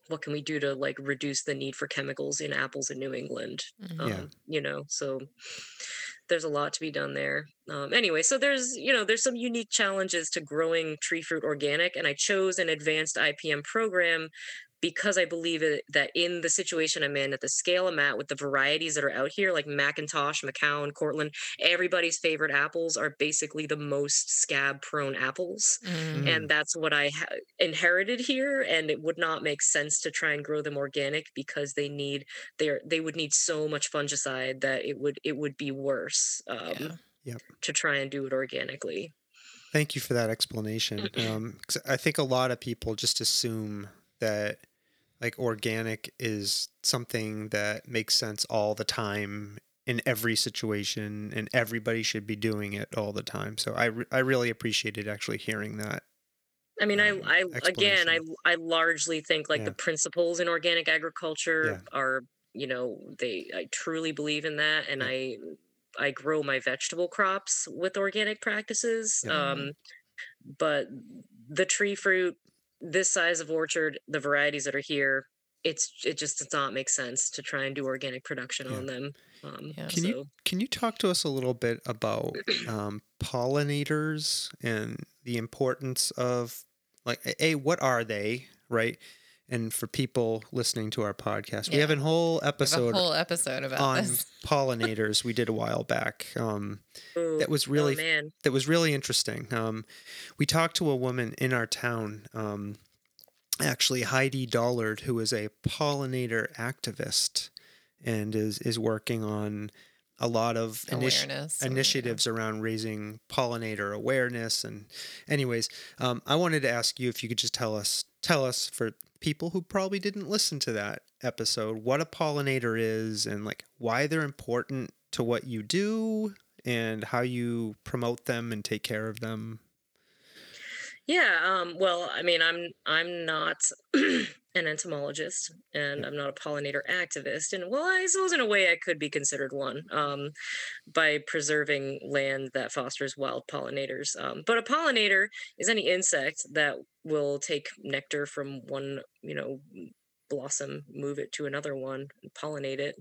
what can we do to like reduce the need for chemicals in apples in New England? Mhm. Yeah. Um, you know, so there's a lot to be done there. Um, anyway, so there's you know there's some unique challenges to growing tree fruit organic, and I chose an advanced IPM program because I believe it, that in the situation I'm in, at the scale I'm at, with the varieties that are out here, like McIntosh, Macoun, Cortland, everybody's favorite apples are basically the most scab-prone apples Mhm. and that's what I ha- inherited here. And it would not make sense to try and grow them organic because they need they are they would need so much fungicide that it would it would be worse um, Yeah. to try and do it organically. Thank you for that explanation. Um, 'cause I think a lot of people just assume that like organic is something that makes sense all the time in every situation and everybody should be doing it all the time. So I re- I really appreciated actually hearing that. I mean, I, um, I again, I. I largely think like Yeah. the principles in organic agriculture are, you know, they, I truly believe in that, and Yeah. I, I grow my vegetable crops with organic practices. Yeah. Um, but the tree fruit, this size of orchard, the varieties that are here, it's it just does not make sense to try and do organic production Yeah. on them. Um, Yeah. Can so you can you talk to us a little bit about um, pollinators and the importance of like a what are they right? And for people listening to our podcast, we have Yeah. a whole episode a whole episode about on this. pollinators we did a while back. Um, ooh, that was oh, really man. that was really interesting. Um, we talked to a woman in our town, um, actually Heidi Dollard, who is a pollinator activist and is is working on a lot of initi- initiatives around raising pollinator awareness. And anyways, um, I wanted to ask you if you could just tell us tell us for people who probably didn't listen to that episode what a pollinator is and like why they're important to what you do and how you promote them and take care of them. Yeah, um, well, I mean, I'm I'm not an entomologist and I'm not a pollinator activist, and well, I suppose in a way I could be considered one um, by preserving land that fosters wild pollinators. Um, but a pollinator is any insect that will take nectar from one, you know, blossom, move it to another one, and pollinate it.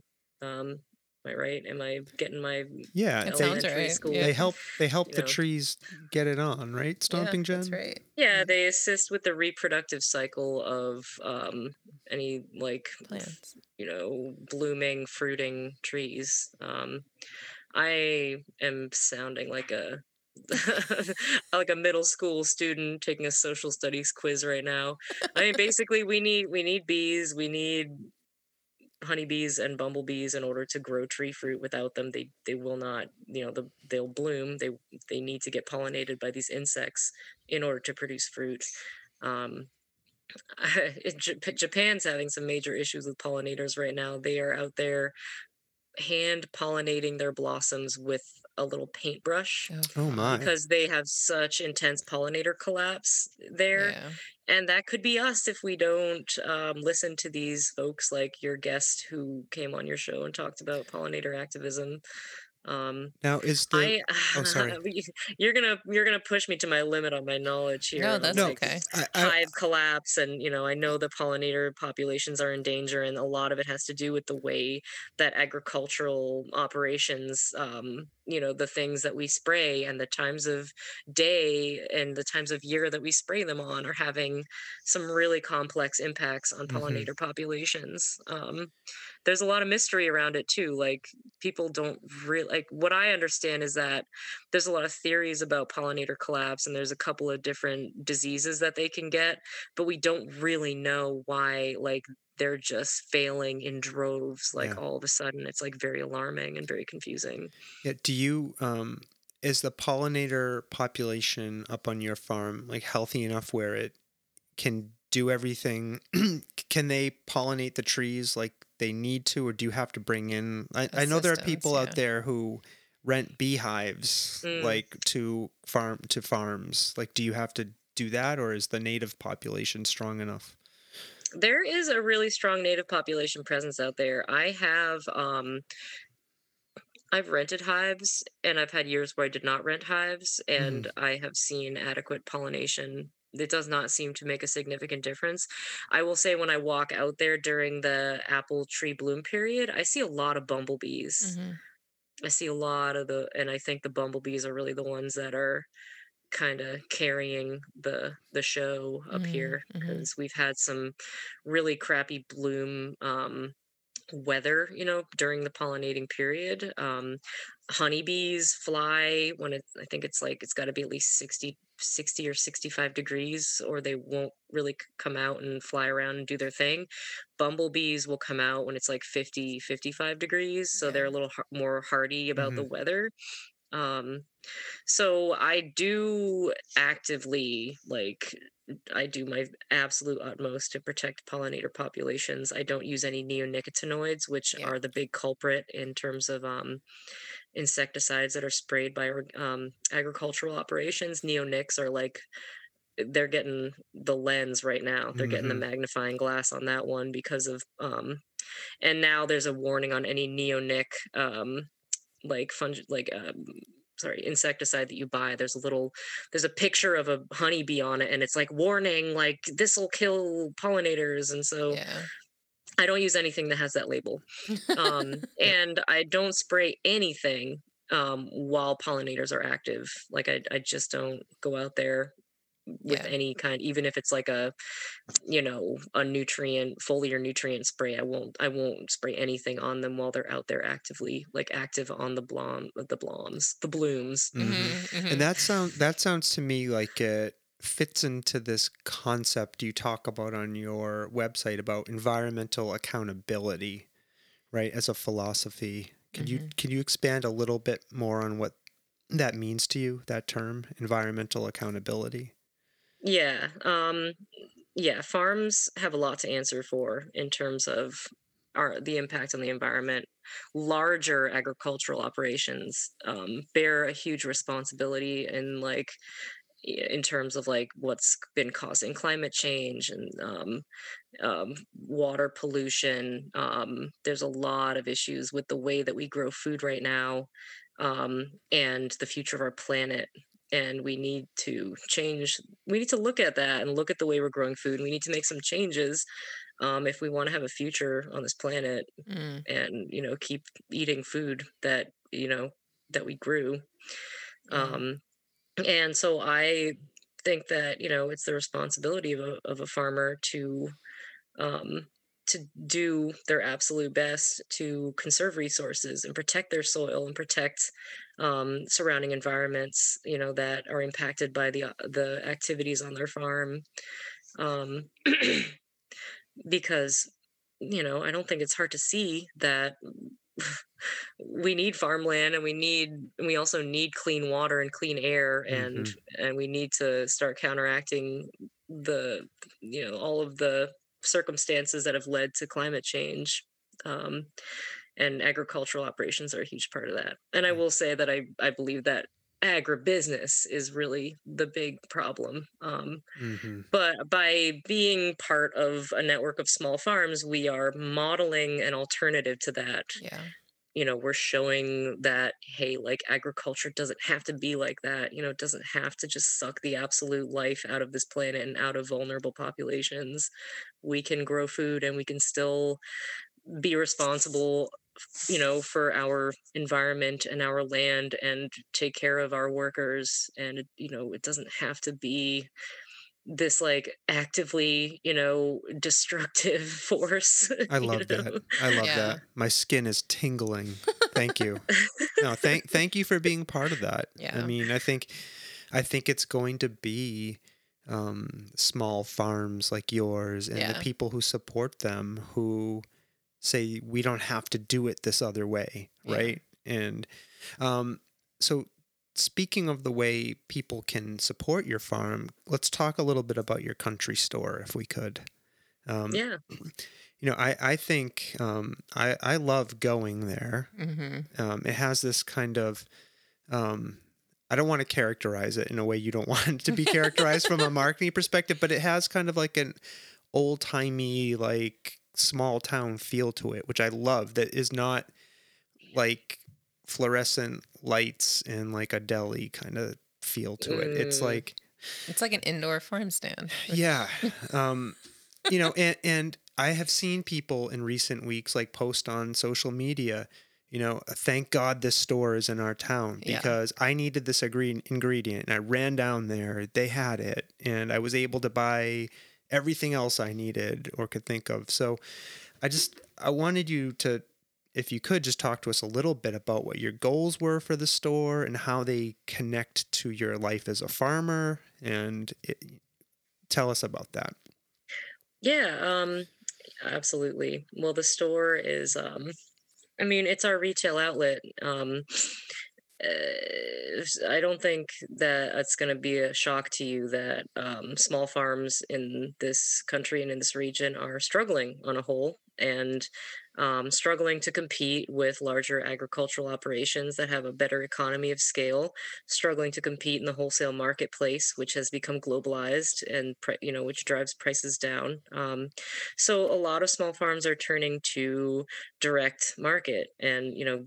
Am I right? Am I getting my Yeah, It they, sounds elementary right. school? Yeah. they help they help You the know. trees get it on, right? Stomping yeah, Jen. That's right. Yeah, they assist with the reproductive cycle of um, any like Plants. you know blooming, fruiting trees. Um, I am sounding like a like a middle school student taking a social studies quiz right now. I mean, basically, we need we need bees, we need honeybees and bumblebees in order to grow tree fruit. Without them, they they will not. You know, the, they'll bloom. They they need to get pollinated by these insects in order to produce fruit. Um, Japan's having some major issues with pollinators right now. They are out there hand pollinating their blossoms with a little paintbrush Oh, my. because they have such intense pollinator collapse there yeah. and that could be us if we don't um, listen to these folks like your guest who came on your show and talked about pollinator activism um, Now is the I, oh, sorry. you're gonna you're gonna push me to my limit on my knowledge here. No, that's No, like, okay. I, I, hive collapse and you know i know the pollinator populations are in danger and a lot of it has to do with the way that agricultural operations um, you know the things that we spray and the times of day and the times of year that we spray them on are having some really complex impacts on Mhm. pollinator populations um, there's a lot of mystery around it too like people don't really like what i understand is that there's a lot of theories about pollinator collapse and there's a couple of different diseases that they can get but we don't really know why like they're just failing in droves like Yeah. all of a sudden it's like very alarming and very confusing yeah, do you um is the pollinator population up on your farm like healthy enough where it can do everything? can they pollinate the trees like they need to, or do you have to bring in? I, I know there are people out there who rent beehives Mm. like to farm to farms. Like, do you have to do that, or is the native population strong enough? There is a really strong native population presence out there i have um I've rented hives and I've had years where I did not rent hives and I have seen adequate pollination. It does not seem to make a significant difference. I will say when I walk out there during the apple tree bloom period, I see a lot of bumblebees. Mhm. I see a lot of the and I think the bumblebees are really the ones that are kind of carrying the the show up Mhm, here because we've had some really crappy bloom um weather you know during the pollinating period. Um honeybees fly when it's i think it's like it's got to be at least 60 60 or 65 degrees or they won't really come out and fly around and do their thing. Bumblebees will come out when it's like 50 55 degrees so they're a little more hardy about the weather Um, so I do actively like I do my absolute utmost to protect pollinator populations. I don't use any neonicotinoids, which Yeah. are the big culprit in terms of um, insecticides that are sprayed by um, agricultural operations. Neonics are like they're getting the lens right now. They're getting the Mhm. magnifying glass on that one because of um, and now there's a warning on any neonic um, like fung like um, sorry insecticide that you buy there's a little there's a picture of a honeybee on it and it's like warning like this will kill pollinators and so Yeah. i don't use anything that has that label. Um, and i don't spray anything um, while pollinators are active. Like I, I just don't go out there with Yeah. any kind even if it's like a you know a nutrient foliar nutrient spray i won't i won't spray anything on them while they're out there actively like active on the blom the bloms the blooms Mhm. Mhm, mhm. And that sound that sounds to me like it fits into this concept you talk about on your website about environmental accountability, right? As a philosophy. Can you can you expand a little bit more on what that means to you, that term, environmental accountability? Yeah um yeah farms have a lot to answer for in terms of our the impact on the environment larger agricultural operations um, bear a huge responsibility in like in terms of like what's been causing climate change and um, um, water pollution. Um, there's a lot of issues with the way that we grow food right now um, and the future of our planet. And we need to change. We need to look at that and look at the way we're growing food. and We need to make some changes um, if we want to have a future on this planet Mm, and you know keep eating food that you know that we grew Yeah. um and so i think that you know it's the responsibility of a, of a farmer to um to do their absolute best to conserve resources and protect their soil and protect um, surrounding environments you know that are impacted by the uh, the activities on their farm. Um, because you know i don't think it's hard to see that we need farmland and we need we also need clean water and clean air and and we need to start counteracting the you know all of the circumstances that have led to climate change um, and agricultural operations are a huge part of that. And i will say that i i believe that agribusiness is really the big problem um, hmm but by being part of a network of small farms we are modeling an alternative to that. Yeah. You know we're showing that hey like agriculture doesn't have to be like that you know it doesn't have to just suck the absolute life out of this planet and out of vulnerable populations. We can grow food and we can still be responsible you know for our environment and our land and take care of our workers and you know it doesn't have to be this like actively you know destructive force I you love know? that. I love Yeah. that. My skin is tingling. Thank you. no, thank thank you for being part of that. Yeah. I mean, I think I think it's going to be um, small farms like yours and the people who support them who say we don't have to do it this other way, Yeah. right? And um, so speaking of the way people can support your farm, let's talk a little bit about your country store if we could. Um, yeah you know, I, I think um, I, I love going there. hmm Um, it has this kind of, um, I don't want to characterize it in a way you don't want it to be characterized from a marketing perspective, but it has kind of like an old timey, like small town feel to it, which I love. That is not like fluorescent lights and like a deli kind of feel to it. It's Mm. like, It's like an indoor farm stand. yeah. Um, you know, and, and I have seen people in recent weeks like post on social media, you know, thank God this store is in our town Yeah. because I needed this agree- ingredient and I ran down there, they had it, and I was able to buy everything else I needed or could think of. So I just, I wanted you to, if you could just talk to us a little bit about what your goals were for the store and how they connect to your life as a farmer and it, tell us about that. Yeah, um, absolutely. Well, the store is, um, I mean, it's our retail outlet. Um, uh, I don't think that it's going to be a shock to you that um, small farms in this country and in this region are struggling on a whole. And um, struggling to compete with larger agricultural operations that have a better economy of scale, struggling to compete in the wholesale marketplace, which has become globalized and you know which drives prices down. Um, so a lot of small farms are turning to direct market and you know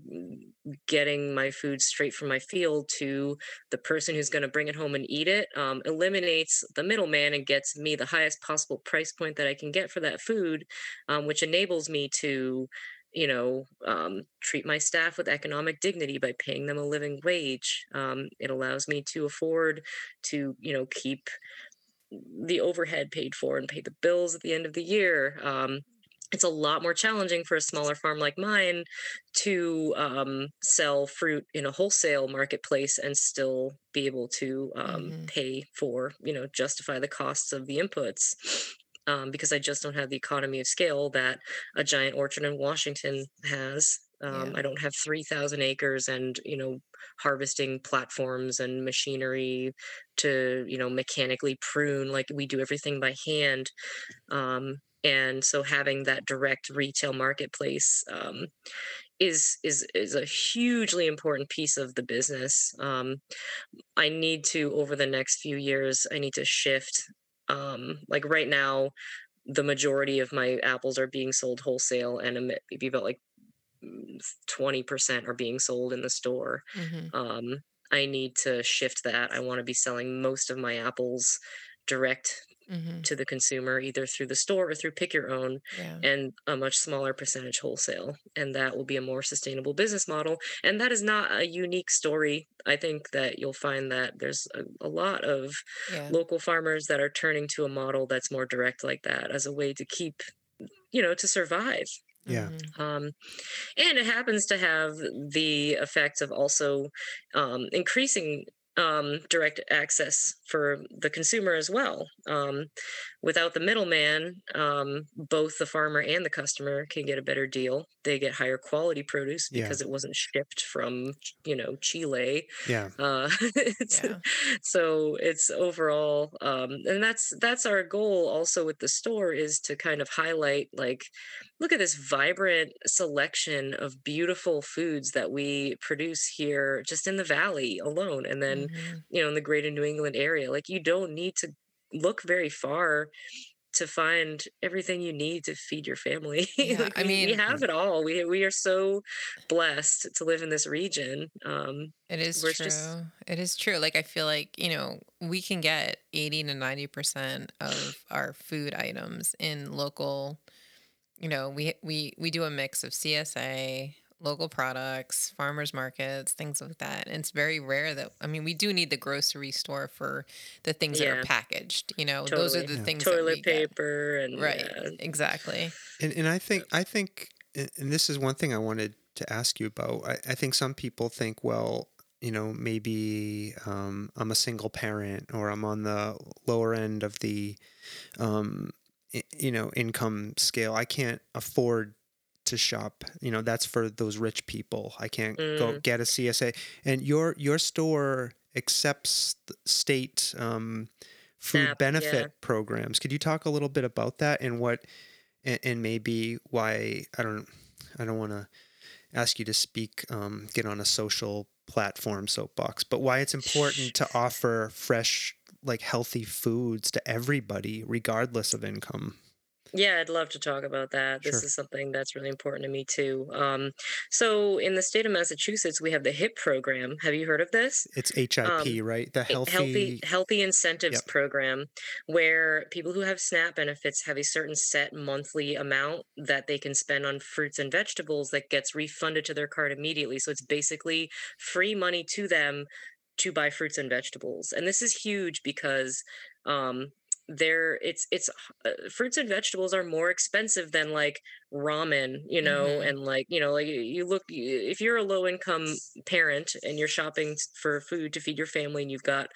getting my food straight from my field to the person who's going to bring it home and eat it um, eliminates the middleman and gets me the highest possible price point that I can get for that food, um, which enables me to you know um, treat my staff with economic dignity by paying them a living wage um, it allows me to afford to you know keep the overhead paid for and pay the bills at the end of the year um, it's a lot more challenging for a smaller farm like mine to um, sell fruit in a wholesale marketplace and still be able to um, mm-hmm. pay for you know justify the costs of the inputs um, because I just don't have the economy of scale that a giant orchard in Washington has. Um, yeah. I don't have 3,000 acres and, you know, harvesting platforms and machinery to, you know, mechanically prune like we do everything by hand. Um, and so having that direct retail marketplace um, is is is a hugely important piece of the business. Um, I need to over the next few years. I need to shift um, like right now, the majority of my apples are being sold wholesale, and maybe about like twenty percent are being sold in the store. Mm-hmm. Um, I need to shift that. I want to be selling most of my apples direct mm-hmm. to the consumer, either through the store or through pick your own, yeah. and a much smaller percentage wholesale. And that will be a more sustainable business model. And that is not a unique story. I think that you'll find that there's a, a lot of yeah. local farmers that are turning to a model that's more direct like that as a way to keep, you know, to survive. Yeah. Mm-hmm. Um, and it happens to have the effect of also um, increasing um, direct access for the consumer as well. Um, without the middleman, um, both the farmer and the customer can get a better deal. They get higher quality produce because yeah. it wasn't shipped from, you know, Chile. Yeah. Uh, yeah. So it's overall, um, and that's that's our goal. Also with the store is to kind of highlight like, look at this vibrant selection of beautiful foods that we produce here, just in the valley alone, and then mm-hmm. you know in the greater New England area. Like you don't need to look very far to find everything you need to feed your family. Yeah, like I mean, we have it all. We we are so blessed to live in this region. Um, it is true. Just... It is true. Like I feel like you know we can get eighty to ninety percent of our food items in local. You know, we we we do a mix of CSA, local products, farmers markets, things like that. And it's very rare that I mean, we do need the grocery store for the things yeah. that are packaged. You know, totally. those are the yeah. things toilet paper get. and right, yeah. exactly. And and I think I think and this is one thing I wanted to ask you about. I, I think some people think, well, you know, maybe um, I'm a single parent or I'm on the lower end of the, um, you know, income scale. I can't afford to shop. You know, that's for those rich people. I can't mm. go get a CSA. And your your store accepts state um, food benefit yeah. programs. Could you talk a little bit about that and what and, and maybe why I don't I don't want to ask you to speak um, get on a social platform soapbox, but why it's important to offer fresh like healthy foods to everybody regardless of income. Yeah, I'd love to talk about that. This is something that's really important to me too. Um, so, in the state of Massachusetts, we have the HIP program. Have you heard of this? It's HIP, um, right? The healthy healthy, healthy incentives yep. program, where people who have SNAP benefits have a certain set monthly amount that they can spend on fruits and vegetables that gets refunded to their card immediately. So it's basically free money to them to buy fruits and vegetables. And this is huge because um, there it's it's uh, fruits and vegetables are more expensive than like ramen you know mm-hmm. and like you know like you look if you're a low income parent and you're shopping for food to feed your family and you've got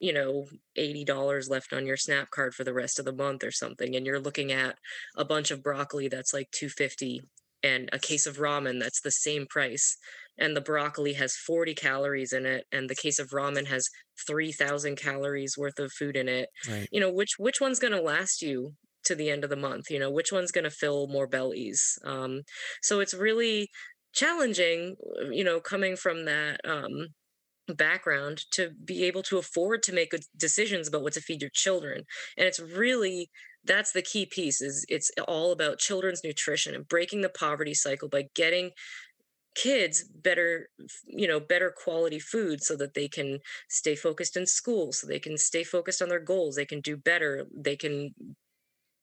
you know $80 left on your snap card for the rest of the month or something and you're looking at a bunch of broccoli that's like 250 and a case of ramen that's the same price and the broccoli has 40 calories in it and the case of ramen has 3000 calories worth of food in it. Right. you know which which one's going to last you to the end of the month? You know which one's going to fill more bellies? Um so it's really challenging uh, you know coming from that um background to be able to afford to make good decisions about what to feed your children. And it's really that's the key piece is it's all about children's nutrition and breaking the poverty cycle by getting kids better you know better quality food so that they can stay focused in school so they can stay focused on their goals they can do better they can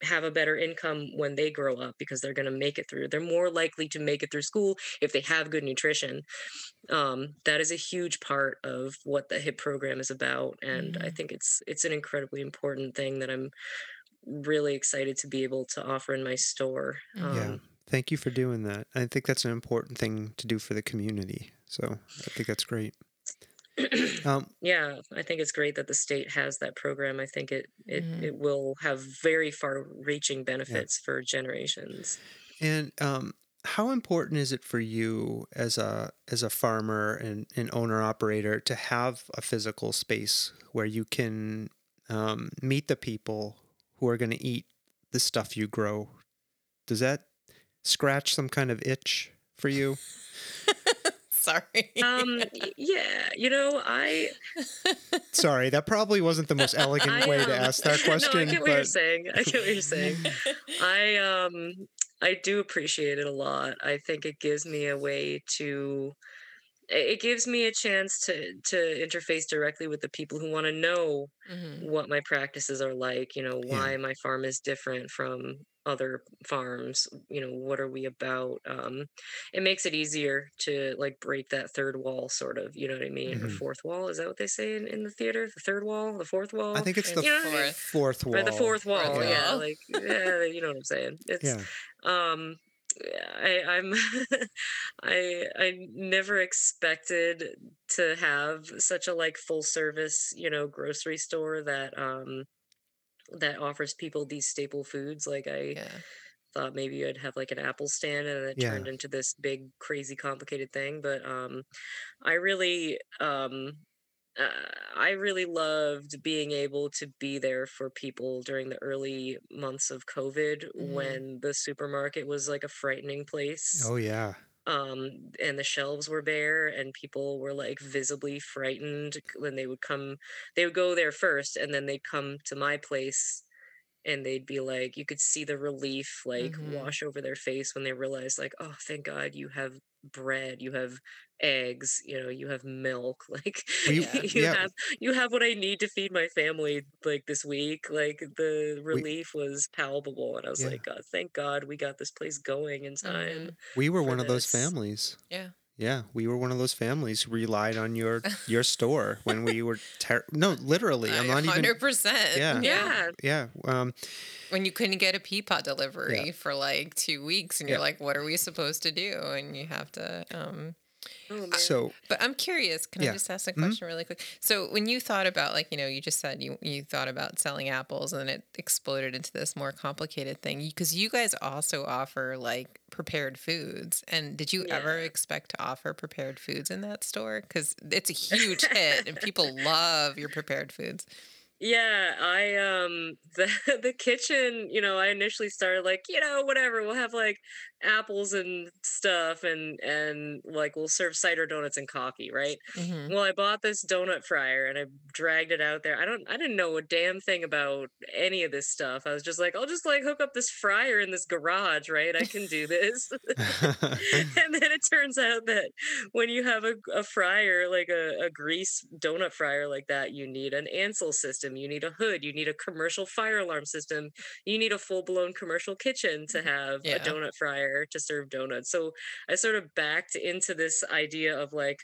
have a better income when they grow up because they're going to make it through they're more likely to make it through school if they have good nutrition um, that is a huge part of what the hip program is about and i Mhm. think it's it's an incredibly important thing that i'm really excited to be able to offer in my store Mhm. Yeah. Thank you for doing that. I think that's an important thing to do for the community. So I think that's great. Um, yeah i think it's great that the state has that program i think it it, Mhm. it will have very far reaching benefits for generations and um, how important is it for you as a as a farmer and an owner operator to have a physical space where you can um, meet the people who are going to eat the stuff you grow? Does that scratch some kind of itch for you? Sorry. um yeah you know i Sorry, that probably wasn't the most elegant I, way to um, ask that no, question, I get what you're saying. I get what you're saying. I um I do appreciate it a lot. I think it gives me a way to it it gives me a chance to to interface directly with the people who want to know Mhm. what my practices are like, you know, Yeah. why my farm is different from other farms, you know, what are we about? Um it makes it easier to like break that third wall sort of, you know what I mean? Or Mhm. fourth wall, is that what they say in, in the theater? The third wall, the fourth wall? I think it's the You know what I mean? fourth wall. or the fourth wall Fourth yeah like yeah you know what i'm saying it's Yeah. um I, I'm I I never expected to have such a like full service, you know, grocery store that um that offers people these staple foods. Like I Yeah. thought maybe I'd have like an Apple stand and it Yeah. turned into this big crazy complicated thing. But um I really um uh, I really loved being able to be there for people during the early months of COVID Mhm. when the supermarket was like a frightening place. Oh yeah. Um, and the shelves were bare, and people were like visibly frightened when they would come. They would go there first, and then they'd come to my place, and they'd be like, you could see the relief like Mhm. wash over their face when they realized, like, oh, thank God you have bread, you have eggs, you know, you have milk, like We- you yeah. have you have what I need to feed my family like this week. Like the relief was palpable, and I was Yeah. like, God, thank God we got this place going in time. We were one of those families. Yeah. Yeah, we were one of those families who relied on your your store when we were ter- no, literally. I'm not even. Hundred percent. Yeah. Yeah. Yeah. Um, When you couldn't get a Peapod delivery for like two weeks, and you're like, "What are we supposed to do?" And you have to. um Oh, so But I'm curious. Can Yeah. I just ask a Mhm. question really quick? So when you thought about like you know you just said you you thought about selling apples and it exploded into this more complicated thing because you guys also offer like prepared foods and did you ever expect to offer prepared foods in that store because it's a huge hit and people love your prepared foods. Yeah, I um the the kitchen, you know, I initially started like, you know, whatever, we'll have like apples and stuff and and like we'll serve cider donuts and coffee, right? Mhm. Well, I bought this donut fryer and I dragged it out there. I don't I didn't know a damn thing about any of this stuff. I was just like, I'll just like hook up this fryer in this garage, right? I can do this. and then it turns out that when you have a, a fryer like a, a grease donut fryer like that you need an Ansul system you need a hood you need a commercial fire alarm system you need a full-blown commercial kitchen to have Yeah. a donut fryer to serve donuts so i sort of backed into this idea of like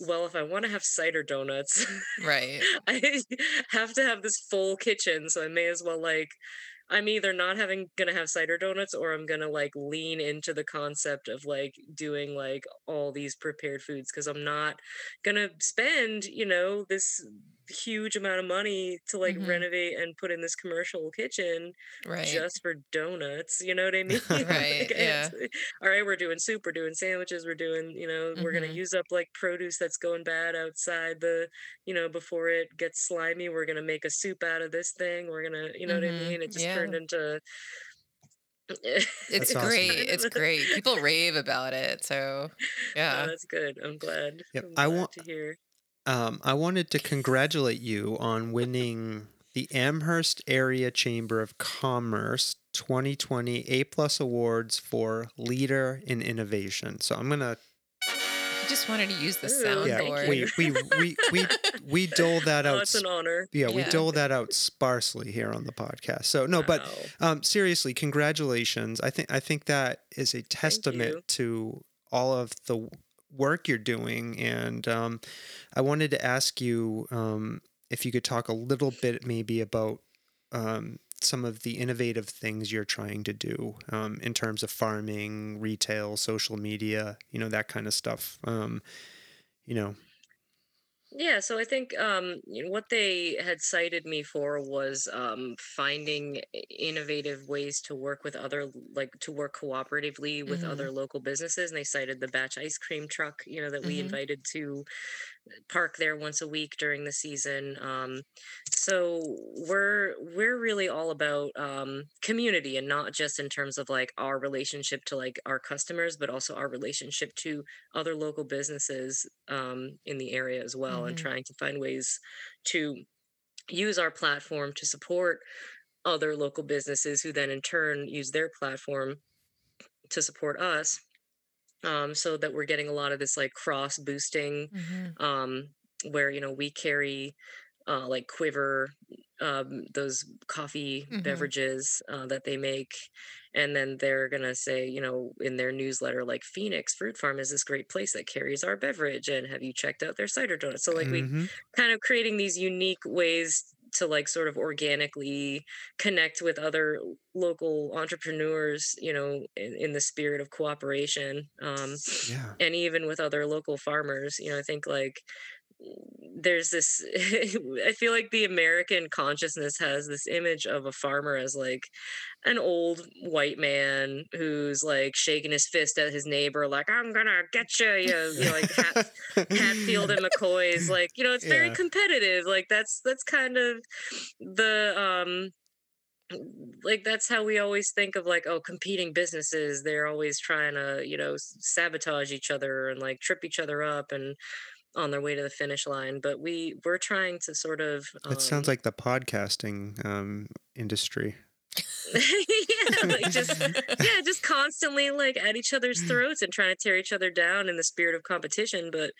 well if i want to have cider donuts Right. I have to have this full kitchen, so I may as well like I'm either not having gonna have cider donuts or I'm gonna like lean into the concept of like doing like all these prepared foods because I'm not gonna spend, you know, this huge amount of money to like Mhm. renovate and put in this commercial kitchen Right. just for donuts. You know what I mean? Right, Like, yeah. All right, we're doing soup, we're doing sandwiches, we're doing, you know, we're gonna Mhm. use up like produce that's going bad outside the, you know, before it gets slimy. We're gonna make a soup out of this thing. We're gonna, you know what I Mhm, mean? It just yeah. turned into. it's awesome. great. It's great. People rave about it. So, Oh, yeah. that's good. I'm glad. Yep, I'm I want- to hear. Um, I wanted to congratulate you on winning the Amherst Area Chamber of Commerce 2020 A Plus Awards for Leader in Innovation. So I'm gonna He just wanted to use the Ooh, yeah thank we we we we we dole that Oh, out. it's an honor. yeah, we Yeah. dole that out sparsely here on the podcast. So no, but um, seriously, congratulations. I think I think that is a testament to all of the work you're doing, and um, I wanted to ask you um, if you could talk a little bit maybe about um, some of the innovative things you're trying to do um, in terms of farming, retail, social media, you know, that kind of stuff. Um, you know, Yeah, so I think um, you know, what they had cited me for was um, finding innovative ways to work with other, like to work cooperatively with Mhm. other local businesses. And they cited the batch ice cream truck, you know, that we Mhm. invited to park there once a week during the season. Um, so we're we're really all about um, community and not just in terms of like our relationship to like our customers, but also our relationship to other local businesses um, in the area as well, and Mhm. trying to find ways to use our platform to support other local businesses who then in turn use their platform to support us um, so that we're getting a lot of this like cross boosting Mhm. um, where you know we carry uh, like quiver um, those coffee Mhm. beverages uh, that they make and then they're gonna say you know in their newsletter like phoenix fruit farm is this great place that carries our beverage and have you checked out their cider donuts so like we mhm. kind of creating these unique ways to like sort of organically connect with other local entrepreneurs you know in, in the spirit of cooperation um, yeah. and even with other local farmers you know i think like there's this i feel like the american consciousness has this image of a farmer as like an old white man who's like shaking his fist at his neighbor like i'm gonna get you you, you know, like Hat, hatfield and mccoy's like you know it's very Yeah. competitive like that's that's kind of the um like that's how we always think of like oh competing businesses they're always trying to you know sabotage each other and like trip each other up and on their way to the finish line but we we're trying to sort of It sounds um, like the podcasting um, industry. yeah like just yeah just constantly like at each other's throats and trying to tear each other down in the spirit of competition but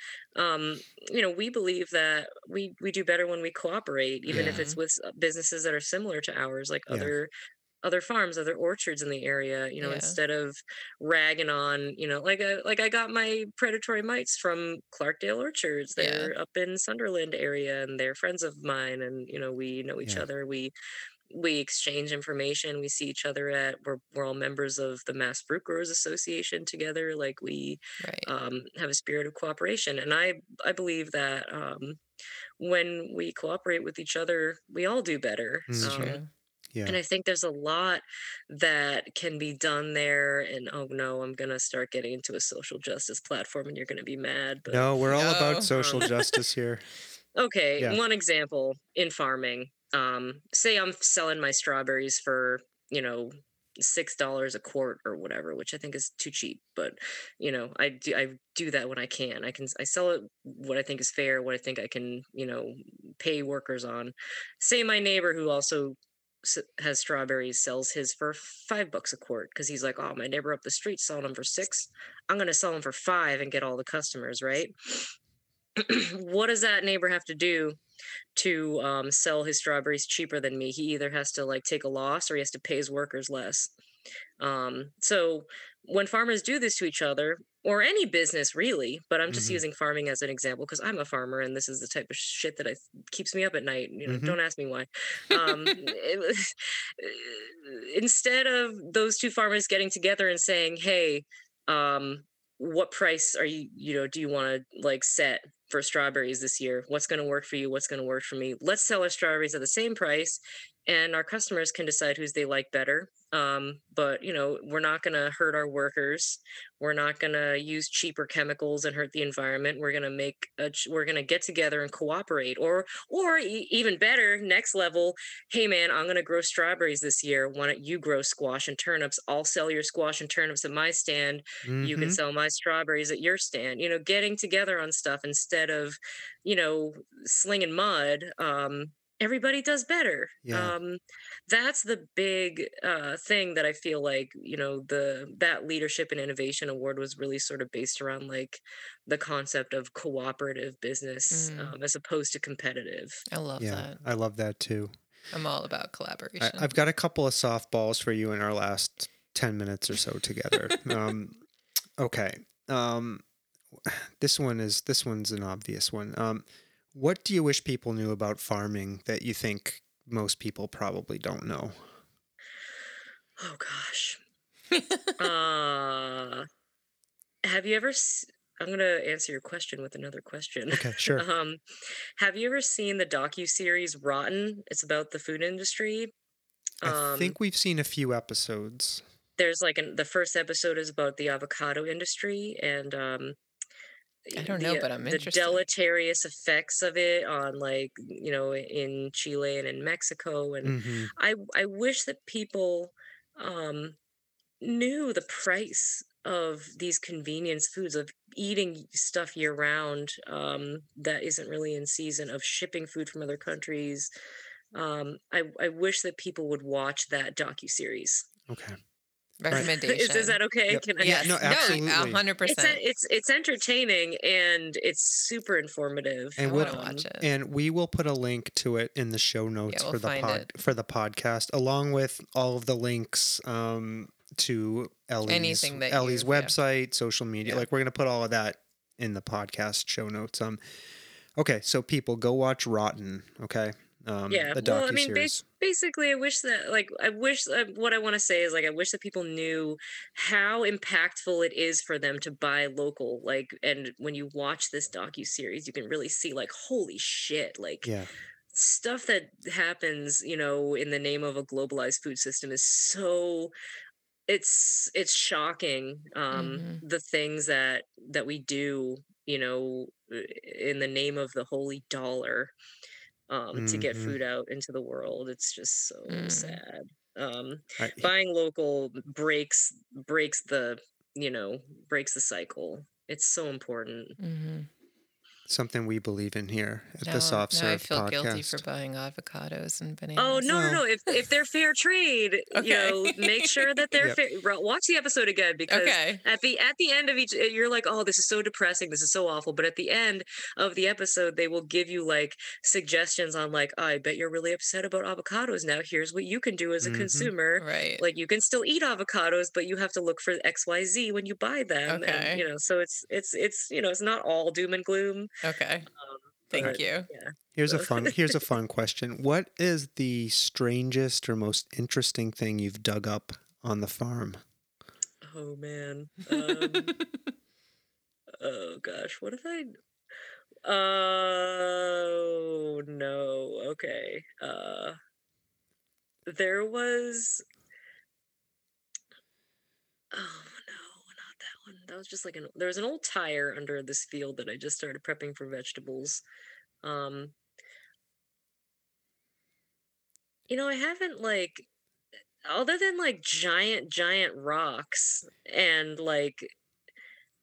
um you know we believe that we we do better when we cooperate even if it's with businesses that are similar to ours like Yeah. other other farms other orchards in the area you know Yeah. instead of ragging on you know like I, like I got my predatory mites from Clarkdale Orchards they're up in Sunderland area and they're friends of mine and you know we know each Yeah. other we we exchange information we see each other at we're, we're all members of the mass fruit growers association together like we Right. um, have a spirit of cooperation and i i believe that um, when we cooperate with each other we all do better um. Yeah. and i think there's a lot that can be done there and oh no i'm gonna start getting into a social justice platform and you're gonna be mad but No, we're all No. about social justice here. Okay, Yeah. one example in farming. Um, say I'm selling my strawberries for, you know, six dollars a quart or whatever, which I think is too cheap. But you know, I do I do that when I can. I can I sell it what I think is fair, what I think I can, you know, pay workers on. Say my neighbor who also s- has strawberries sells his for five bucks a quart because he's like, oh, my neighbor up the street selling them for six. I'm gonna sell them for five and get all the customers, right? what does that neighbor have to do to um, sell his strawberries cheaper than me? He either has to like take a loss or he has to pay his workers less. Um, so when farmers do this to each other, or any business really, but I'm just Mhm. using farming as an example because I'm a farmer and this is the type of shit that I keeps me up at night. You know, Mhm. don't ask me why. Um, it- instead of those two farmers getting together and saying, "Hey, um, what price are you? You know, do you want to like set for strawberries this year. What's going to work for you? What's going to work for me? Let's sell our strawberries at the same price, and our customers can decide whose they like better. Um, but you know, we're not going to hurt our workers. We're not going to use cheaper chemicals and hurt the environment. We're going to make a, we're going to get together and cooperate. Or or e- even better, next level. Hey man, I'm going to grow strawberries this year. Why don't you grow squash and turnips? I'll sell your squash and turnips at my stand. You can Mhm. sell my strawberries at your stand. You know, getting together on stuff instead of, you know, slinging mud. Um, everybody does better. Yeah. Um, that's the big uh, thing that I feel like you know the that leadership and innovation award was really sort of based around like the concept of cooperative business Mm. um, as opposed to competitive. I love Yeah, that. I love that too. I'm all about collaboration. I, I've got a couple of softballs for you in our last 10 minutes or so together. um, okay. Um, this one is this one's an obvious one. What do you wish people knew about farming that you think most people probably don't know? Oh gosh. uh, have you ever? s- I'm gonna answer your question with another question. Okay, sure. Um, have you ever seen the docu series Rotten? It's about the food industry. I Um, think we've seen a few episodes. there's like an, the first episode is about the avocado industry and um I don't know, the, but I'm the interested. deleterious effects of it on like you know in Chile and in Mexico and hmm I I wish that people um knew the price of these convenience foods of eating stuff year round um that isn't really in season of shipping food from other countries um I I wish that people would watch that docu series Okay. Recommendation. is, is that okay Yep. can I Yes. no, No, absolutely. a hundred it's percent. a, it's it's entertaining and it's super informative. And I we'll- want to watch it. And we will put a link to it in the show notes we'll for the pod it. for the podcast, along with all of the links um, to Elly's Anything that Elly's you- yeah. website, social media. Yeah. Like we're gonna put all of that in the podcast show notes. Um, okay, so people go watch Rotten. Okay, um, yeah. Well, I mean, bas- basically, I wish that, like, I wish uh, what I want to say is, like, I wish that people knew how impactful it is for them to buy local. Like, and when you watch this docu series, you can really see, like, holy shit, like, yeah, stuff that happens, you know, in the name of a globalized food system is so it's it's shocking um Mhm. the things that that we do you know in the name of the holy dollar um to get Mhm. food out into the world it's just so Mm. sad um I- buying local breaks breaks the you know breaks the cycle it's so important hmm something we believe in here at Now, the Soft now I feel podcast. guilty for buying avocados and bananas. Oh no, Well- no, no! If if they're fair trade, Okay. you know, make sure that they're Yep. fair. Watch the episode again because Okay. at the at the end of each, eh, you're like, oh, this is so depressing, this is so awful. But at the end of the episode, they will give you like suggestions on like, I bet you're really upset about avocados now. Here's what you can do as a Mhm. consumer. Right. Like you can still eat avocados, but you have to look for X Y Z when you buy them. Okay. And, you know, so it's it's it's you know it's not all doom and gloom. Okay. Um, Thank but- you. Here's a fun here's a fun question. What is the strangest or most interesting thing you've dug up on the farm? Oh man. Um, oh gosh, what if I? Oh no. Okay. Uh, there was. Oh no, not that was just like an. There was an old tire under this field that I just started prepping for vegetables. Um. You know, I haven't like other than like giant giant rocks and like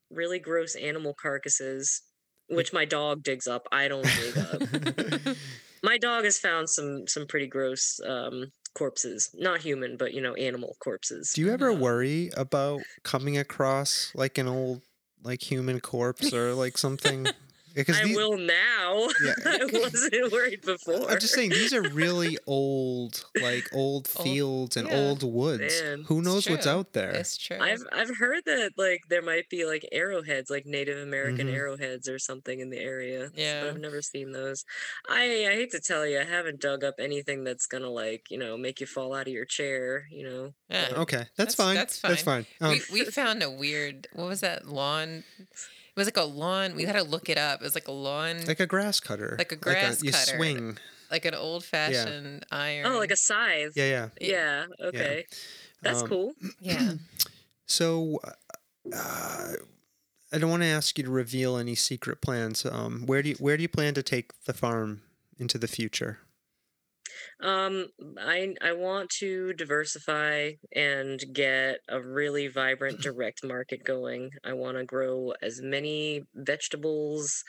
really gross animal carcasses which my dog digs up i don't dig up my dog has found some some pretty gross um corpses not human but you know animal corpses Do you ever Mhm. worry about coming across like an old like human corpse or like something? Because i these- will now Yeah. i wasn't worried before I'm just saying these are really old, like old Old- fields and yeah. old woods. Man. Who knows what's out there? It's true. I've I've heard that like there might be like arrowheads, like Native American Mhm. arrowheads or something in the area. Yeah, but Yeah. I've never seen those. I I hate to tell you, I haven't dug up anything that's gonna like you know make you fall out of your chair. You know. Yeah. but- Okay, that's, That's- fine. that's That's fine. fine. Um, we, we found a weird what was that lawn It was like a lawn. We had to look it up. It was like a lawn, like, Like a grass cutter. Like a grass you cutter. swing. Like an old fashioned iron. Oh, like a scythe. Yeah, yeah. Yeah. Okay. That's Um, cool. yeah. So, uh, I don't want to ask you to reveal any secret plans. Um, where do you where do you plan to take the farm into the future? Um, I I want to diversify and get a really vibrant direct market going. I want to grow as many vegetables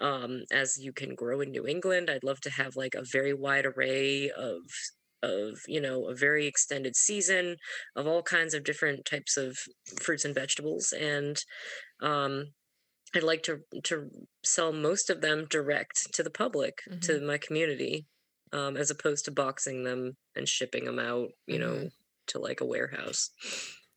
um, as you can grow in New England. I'd love to have like a very wide array of of you know a very extended season of all kinds of different types of fruits and vegetables and um I'd like to to sell most of them direct to the public, to my community, um, as opposed to boxing them and shipping them out, you know, to like a warehouse.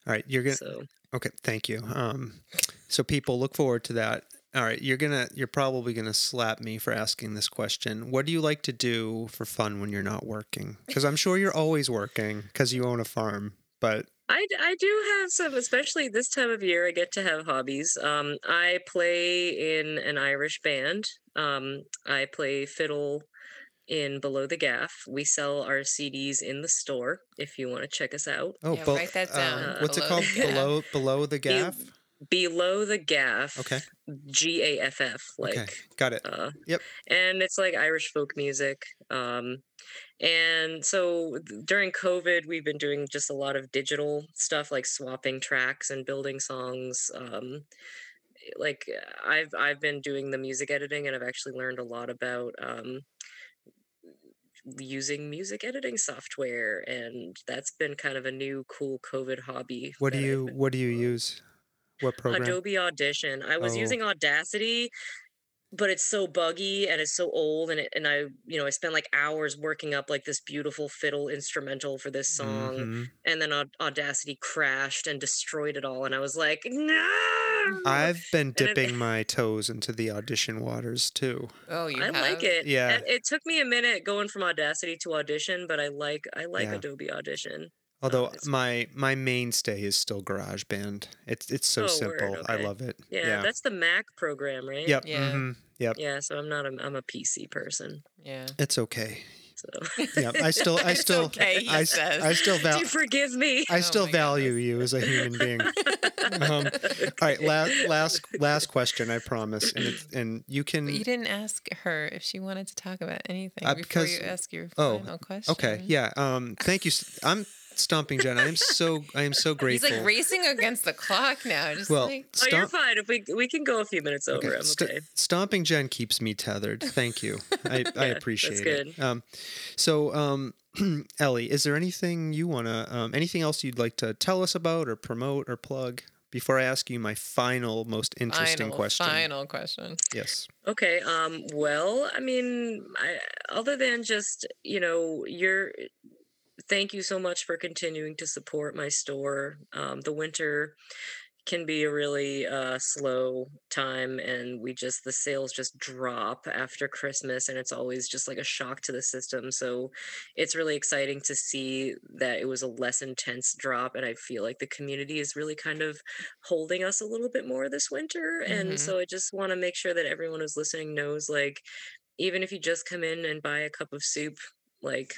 All right, you're gonna. So Okay, thank you. Um, so people look forward to that. All right, you're gonna. You're probably gonna slap me for asking this question. What do you like to do for fun when you're not working? Because I'm sure you're always working because you own a farm. But I, I do have some, especially this time of year. I get to have hobbies. Um, I play in an Irish band. Um, I play fiddle in Below the Gaff. We sell our CDs in the store if you want to check us out. oh, Yeah, bel- write that uh, down. what's it called? Below below the gaff. Below the Gaff. Okay. G A F F. Like okay, got it. uh Yep. and it's like irish folk music um and so during covid we've been doing just a lot of digital stuff like swapping tracks and building songs um like i've i've been doing the music editing and i've actually learned a lot about um using music editing software and that's been kind of a new cool covid hobby What do you What do you use? What program? Adobe Audition. I was Oh. using Audacity, but it's so buggy and it's so old and it, and I, you know, I spent like hours working up like this beautiful fiddle instrumental for this song Mhm. and then Audacity crashed and destroyed it all and I was like, "No!" I've been And it- dipping my toes into the audition waters too. Oh, you I have? like it. Yeah. And it took me a minute going from Audacity to Audition, but I like I like Yeah. Adobe Audition. Although it's- my my mainstay is still GarageBand. It's it's so Oh, word, simple. I love it. Yeah, Yeah. that's the Mac program, right? Yep. Yeah. mhm, Yep. Yeah, so I'm not a I'm a PC person. Yeah. It's okay. So Yeah. I still I still okay, he I, s- I still do you forgive me? I Oh still my value you as a human being. Um, all right, last last last question. I promise, and it's, and you can. But you didn't ask her if she wanted to talk about anything Uh, before because- you ask your oh, final question. Okay, yeah. Um, thank you. s- I'm stomping Jen. I am so I am so grateful. He's like racing against the clock now. Just well, like, Oh, you're fine. If we we can go a few minutes over, I'm st- okay. stomping Jen keeps me tethered. Thank you. I, I Yeah, that's appreciate good. it. Um, so, um, Elly, is there anything you wanna, um, anything else you'd like to tell us about or promote or plug before I ask you my final, most interesting final, question? final question. Yes. Okay. Um. Well, I mean, I, other than just you know, you're. Thank you so much for continuing to support my store. Um, the winter can be a really uh, slow time, and we just the sales just drop after Christmas, and it's always just like a shock to the system. So it's really exciting to see that it was a less intense drop, and I feel like the community is really kind of holding us a little bit more this winter. Mhm. And so I just want to make sure that everyone who's listening knows like, even if you just come in and buy a cup of soup, like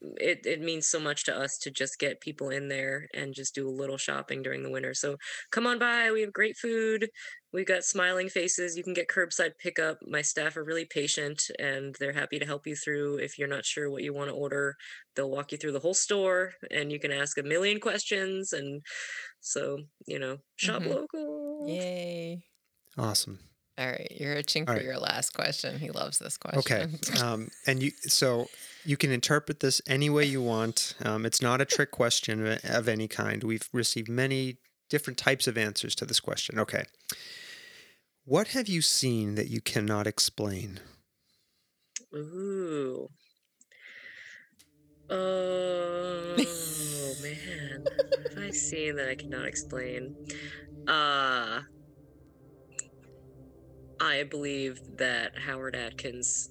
it, it means so much to us to just get people in there and just do a little shopping during the winter. So come on by. We have great food. We've got smiling faces. You can get curbside pickup. My staff are really patient and they're happy to help you through. If you're not sure what you want to order, they'll walk you through the whole store and you can ask a million questions. And so, you know, shop Mhm. local. Yay. Awesome. All right, you're itching for All right. your last question. He loves this question. Okay. Um, and you, so you can interpret this any way you want. Um, it's not a trick question of- of any kind. We've received many different types of answers to this question. Okay. What have you seen that you cannot explain? Ooh. Oh man, what have I seen that I cannot explain? Uh I believe that Howard Atkins,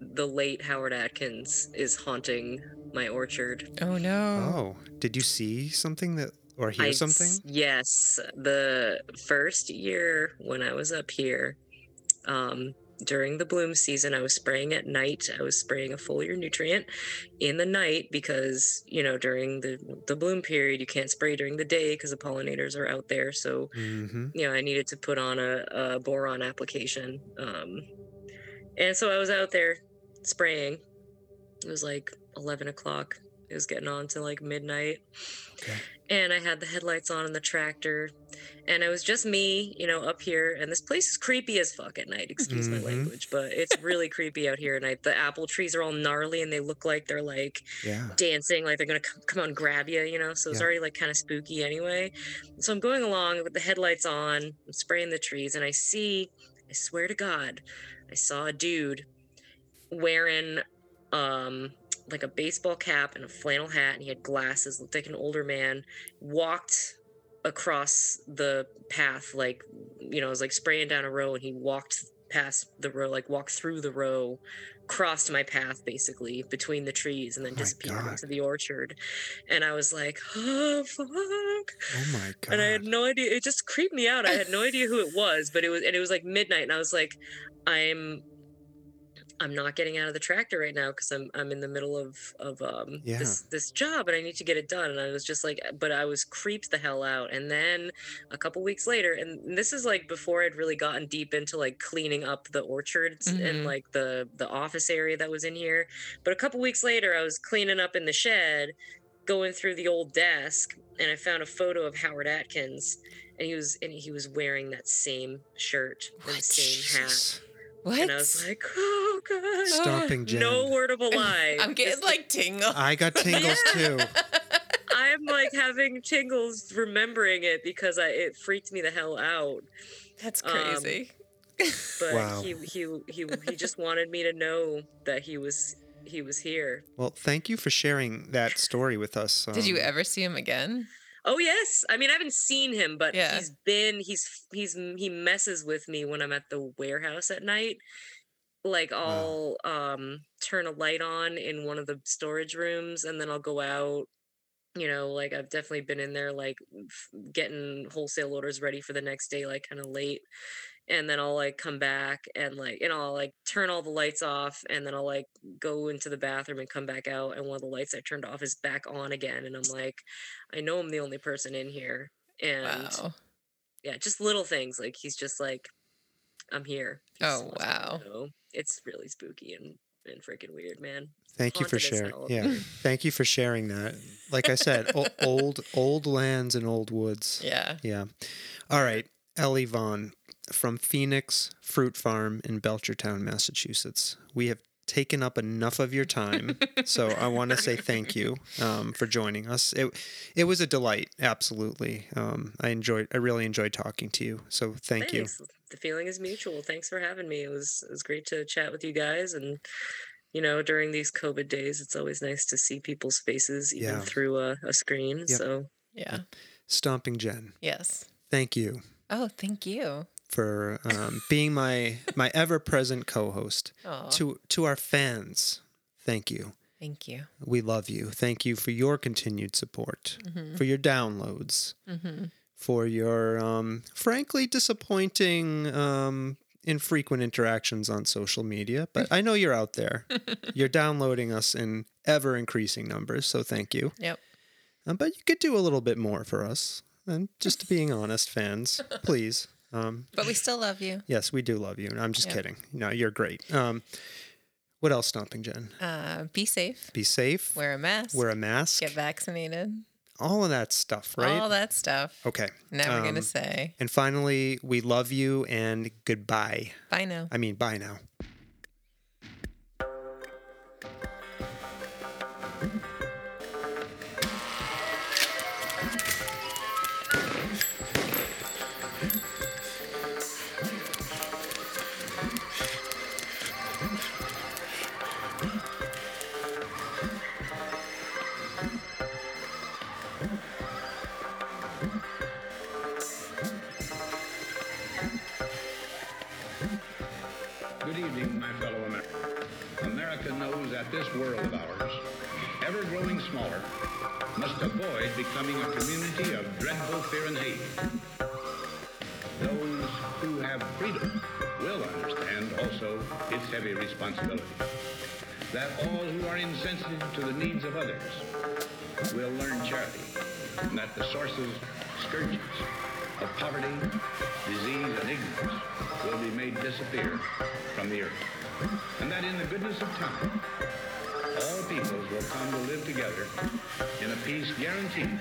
the late Howard Atkins, is haunting my orchard. oh no. Oh, did you see something that or hear I something? Yes, the first year when I was up here, um, during the bloom season, I was spraying at night. I was spraying a foliar nutrient in the night because you know during the the bloom period you can't spray during the day because the pollinators are out there. So Mm-hmm. you know I needed to put on a, a boron application, um, and so I was out there spraying. It was like eleven o'clock. It was getting on to like midnight Okay. and I had the headlights on in the tractor, and it was just me, you know, up here. And this place is creepy as fuck at night. Excuse Mhm. my language, but it's really creepy out here at night. The apple trees are all gnarly, and they look like they're like Yeah. dancing, like they're gonna c- come out and grab you, you know. So it's Yeah. already like kind of spooky anyway. So I'm going along with the headlights on, I'm spraying the trees, and I see, I swear to God, I saw a dude wearing um like a baseball cap and a flannel hat and he had glasses looked like an older man walked across the path like you know it was like spraying down a row and he walked past the row like walked through the row crossed my path basically between the trees and then Oh disappeared into the orchard and i was like oh fuck Oh my god. and I had no idea. It just creeped me out. I had no idea who it was, but it was and it was like midnight, and I was like, I'm, I'm not getting out of the tractor right now because I'm I'm in the middle of of um Yeah. this this job and I need to get it done. And I was just like, but I was creeped the hell out. And then a couple weeks later, and this is like before I'd really gotten deep into like cleaning up the orchards Mhm. and like the the office area that was in here. But a couple weeks later, I was cleaning up in the shed going through the old desk and I found a photo of Howard Atkins and he was and he was wearing that same shirt and the same hat. Jesus. What? And I was like, oh god. Stomping Jen. No word of a lie. I'm getting This- like tingles. I got tingles too. I'm like having tingles remembering it because I it freaked me the hell out. That's um, crazy. But Wow. he he he he just wanted me to know that he was he was here. Well, thank you for sharing that story with us. Did you um, ever see him again? Oh yes, I mean I haven't seen him, but Yeah. he's been he's he's he messes with me when I'm at the warehouse at night. Like I'll um turn a light on in one of the storage rooms, and then I'll go out. You know, like I've definitely been in there, like f- getting wholesale orders ready for the next day, like kind of late. And then I'll like come back and like, and I'll like turn all the lights off, and then I'll like go into the bathroom and come back out, and one of the lights I turned off is back on again, and I'm like, I know I'm the only person in here. And Wow. yeah, just little things like he's just like, I'm here. He Oh, wants me to wow. know. It's really spooky and, and freaking weird, man. Thank you for sharing. hell Yeah, thank you for sharing that. Like I said, o- old old lands and old woods. Yeah. Yeah. All right, Elly Vaughan from Phoenix Fruit Farm in Belchertown, Massachusetts. We have taken up enough of your time, so I want to say thank you um, for joining us. It it was a delight, absolutely. Um, I enjoyed. I really enjoyed talking to you. So thank you. The feeling is mutual. Thanks for having me. It was it was great to chat with you guys and you know, during these COVID days, it's always nice to see people's faces even Yeah. through a, a screen. Yep. So Yeah. Stomping Jen, Yes. thank you Oh, thank you. For um, being my my ever present co-host. Oh, To to our fans, thank you. thank you. We love you. Thank you for your continued support, Mm-hmm. for your downloads, Mm-hmm. for your um, frankly disappointing, um, infrequent interactions on social media. But I know you're out there. you're downloading us in ever increasing numbers. So thank you. Yep. Um, but you could do a little bit more for us. And just being honest, fans, please. Um, But we still love you. yes, we do love you. I'm just Yep. kidding. No, you're great. Um, what else, Stomping Jen? Uh, be safe. Be safe. Wear a mask. Wear a mask. Get vaccinated. all of that stuff, right? All that stuff. Okay. Now we're Um, gonna say And finally, we love you and goodbye. bye now. I mean, bye now. Responsibility. That all who are insensitive to the needs of others will learn charity, and that the sources, scourges of poverty, disease, and ignorance will be made disappear from the earth. And that in the goodness of time, all peoples will come to live together in a peace guaranteed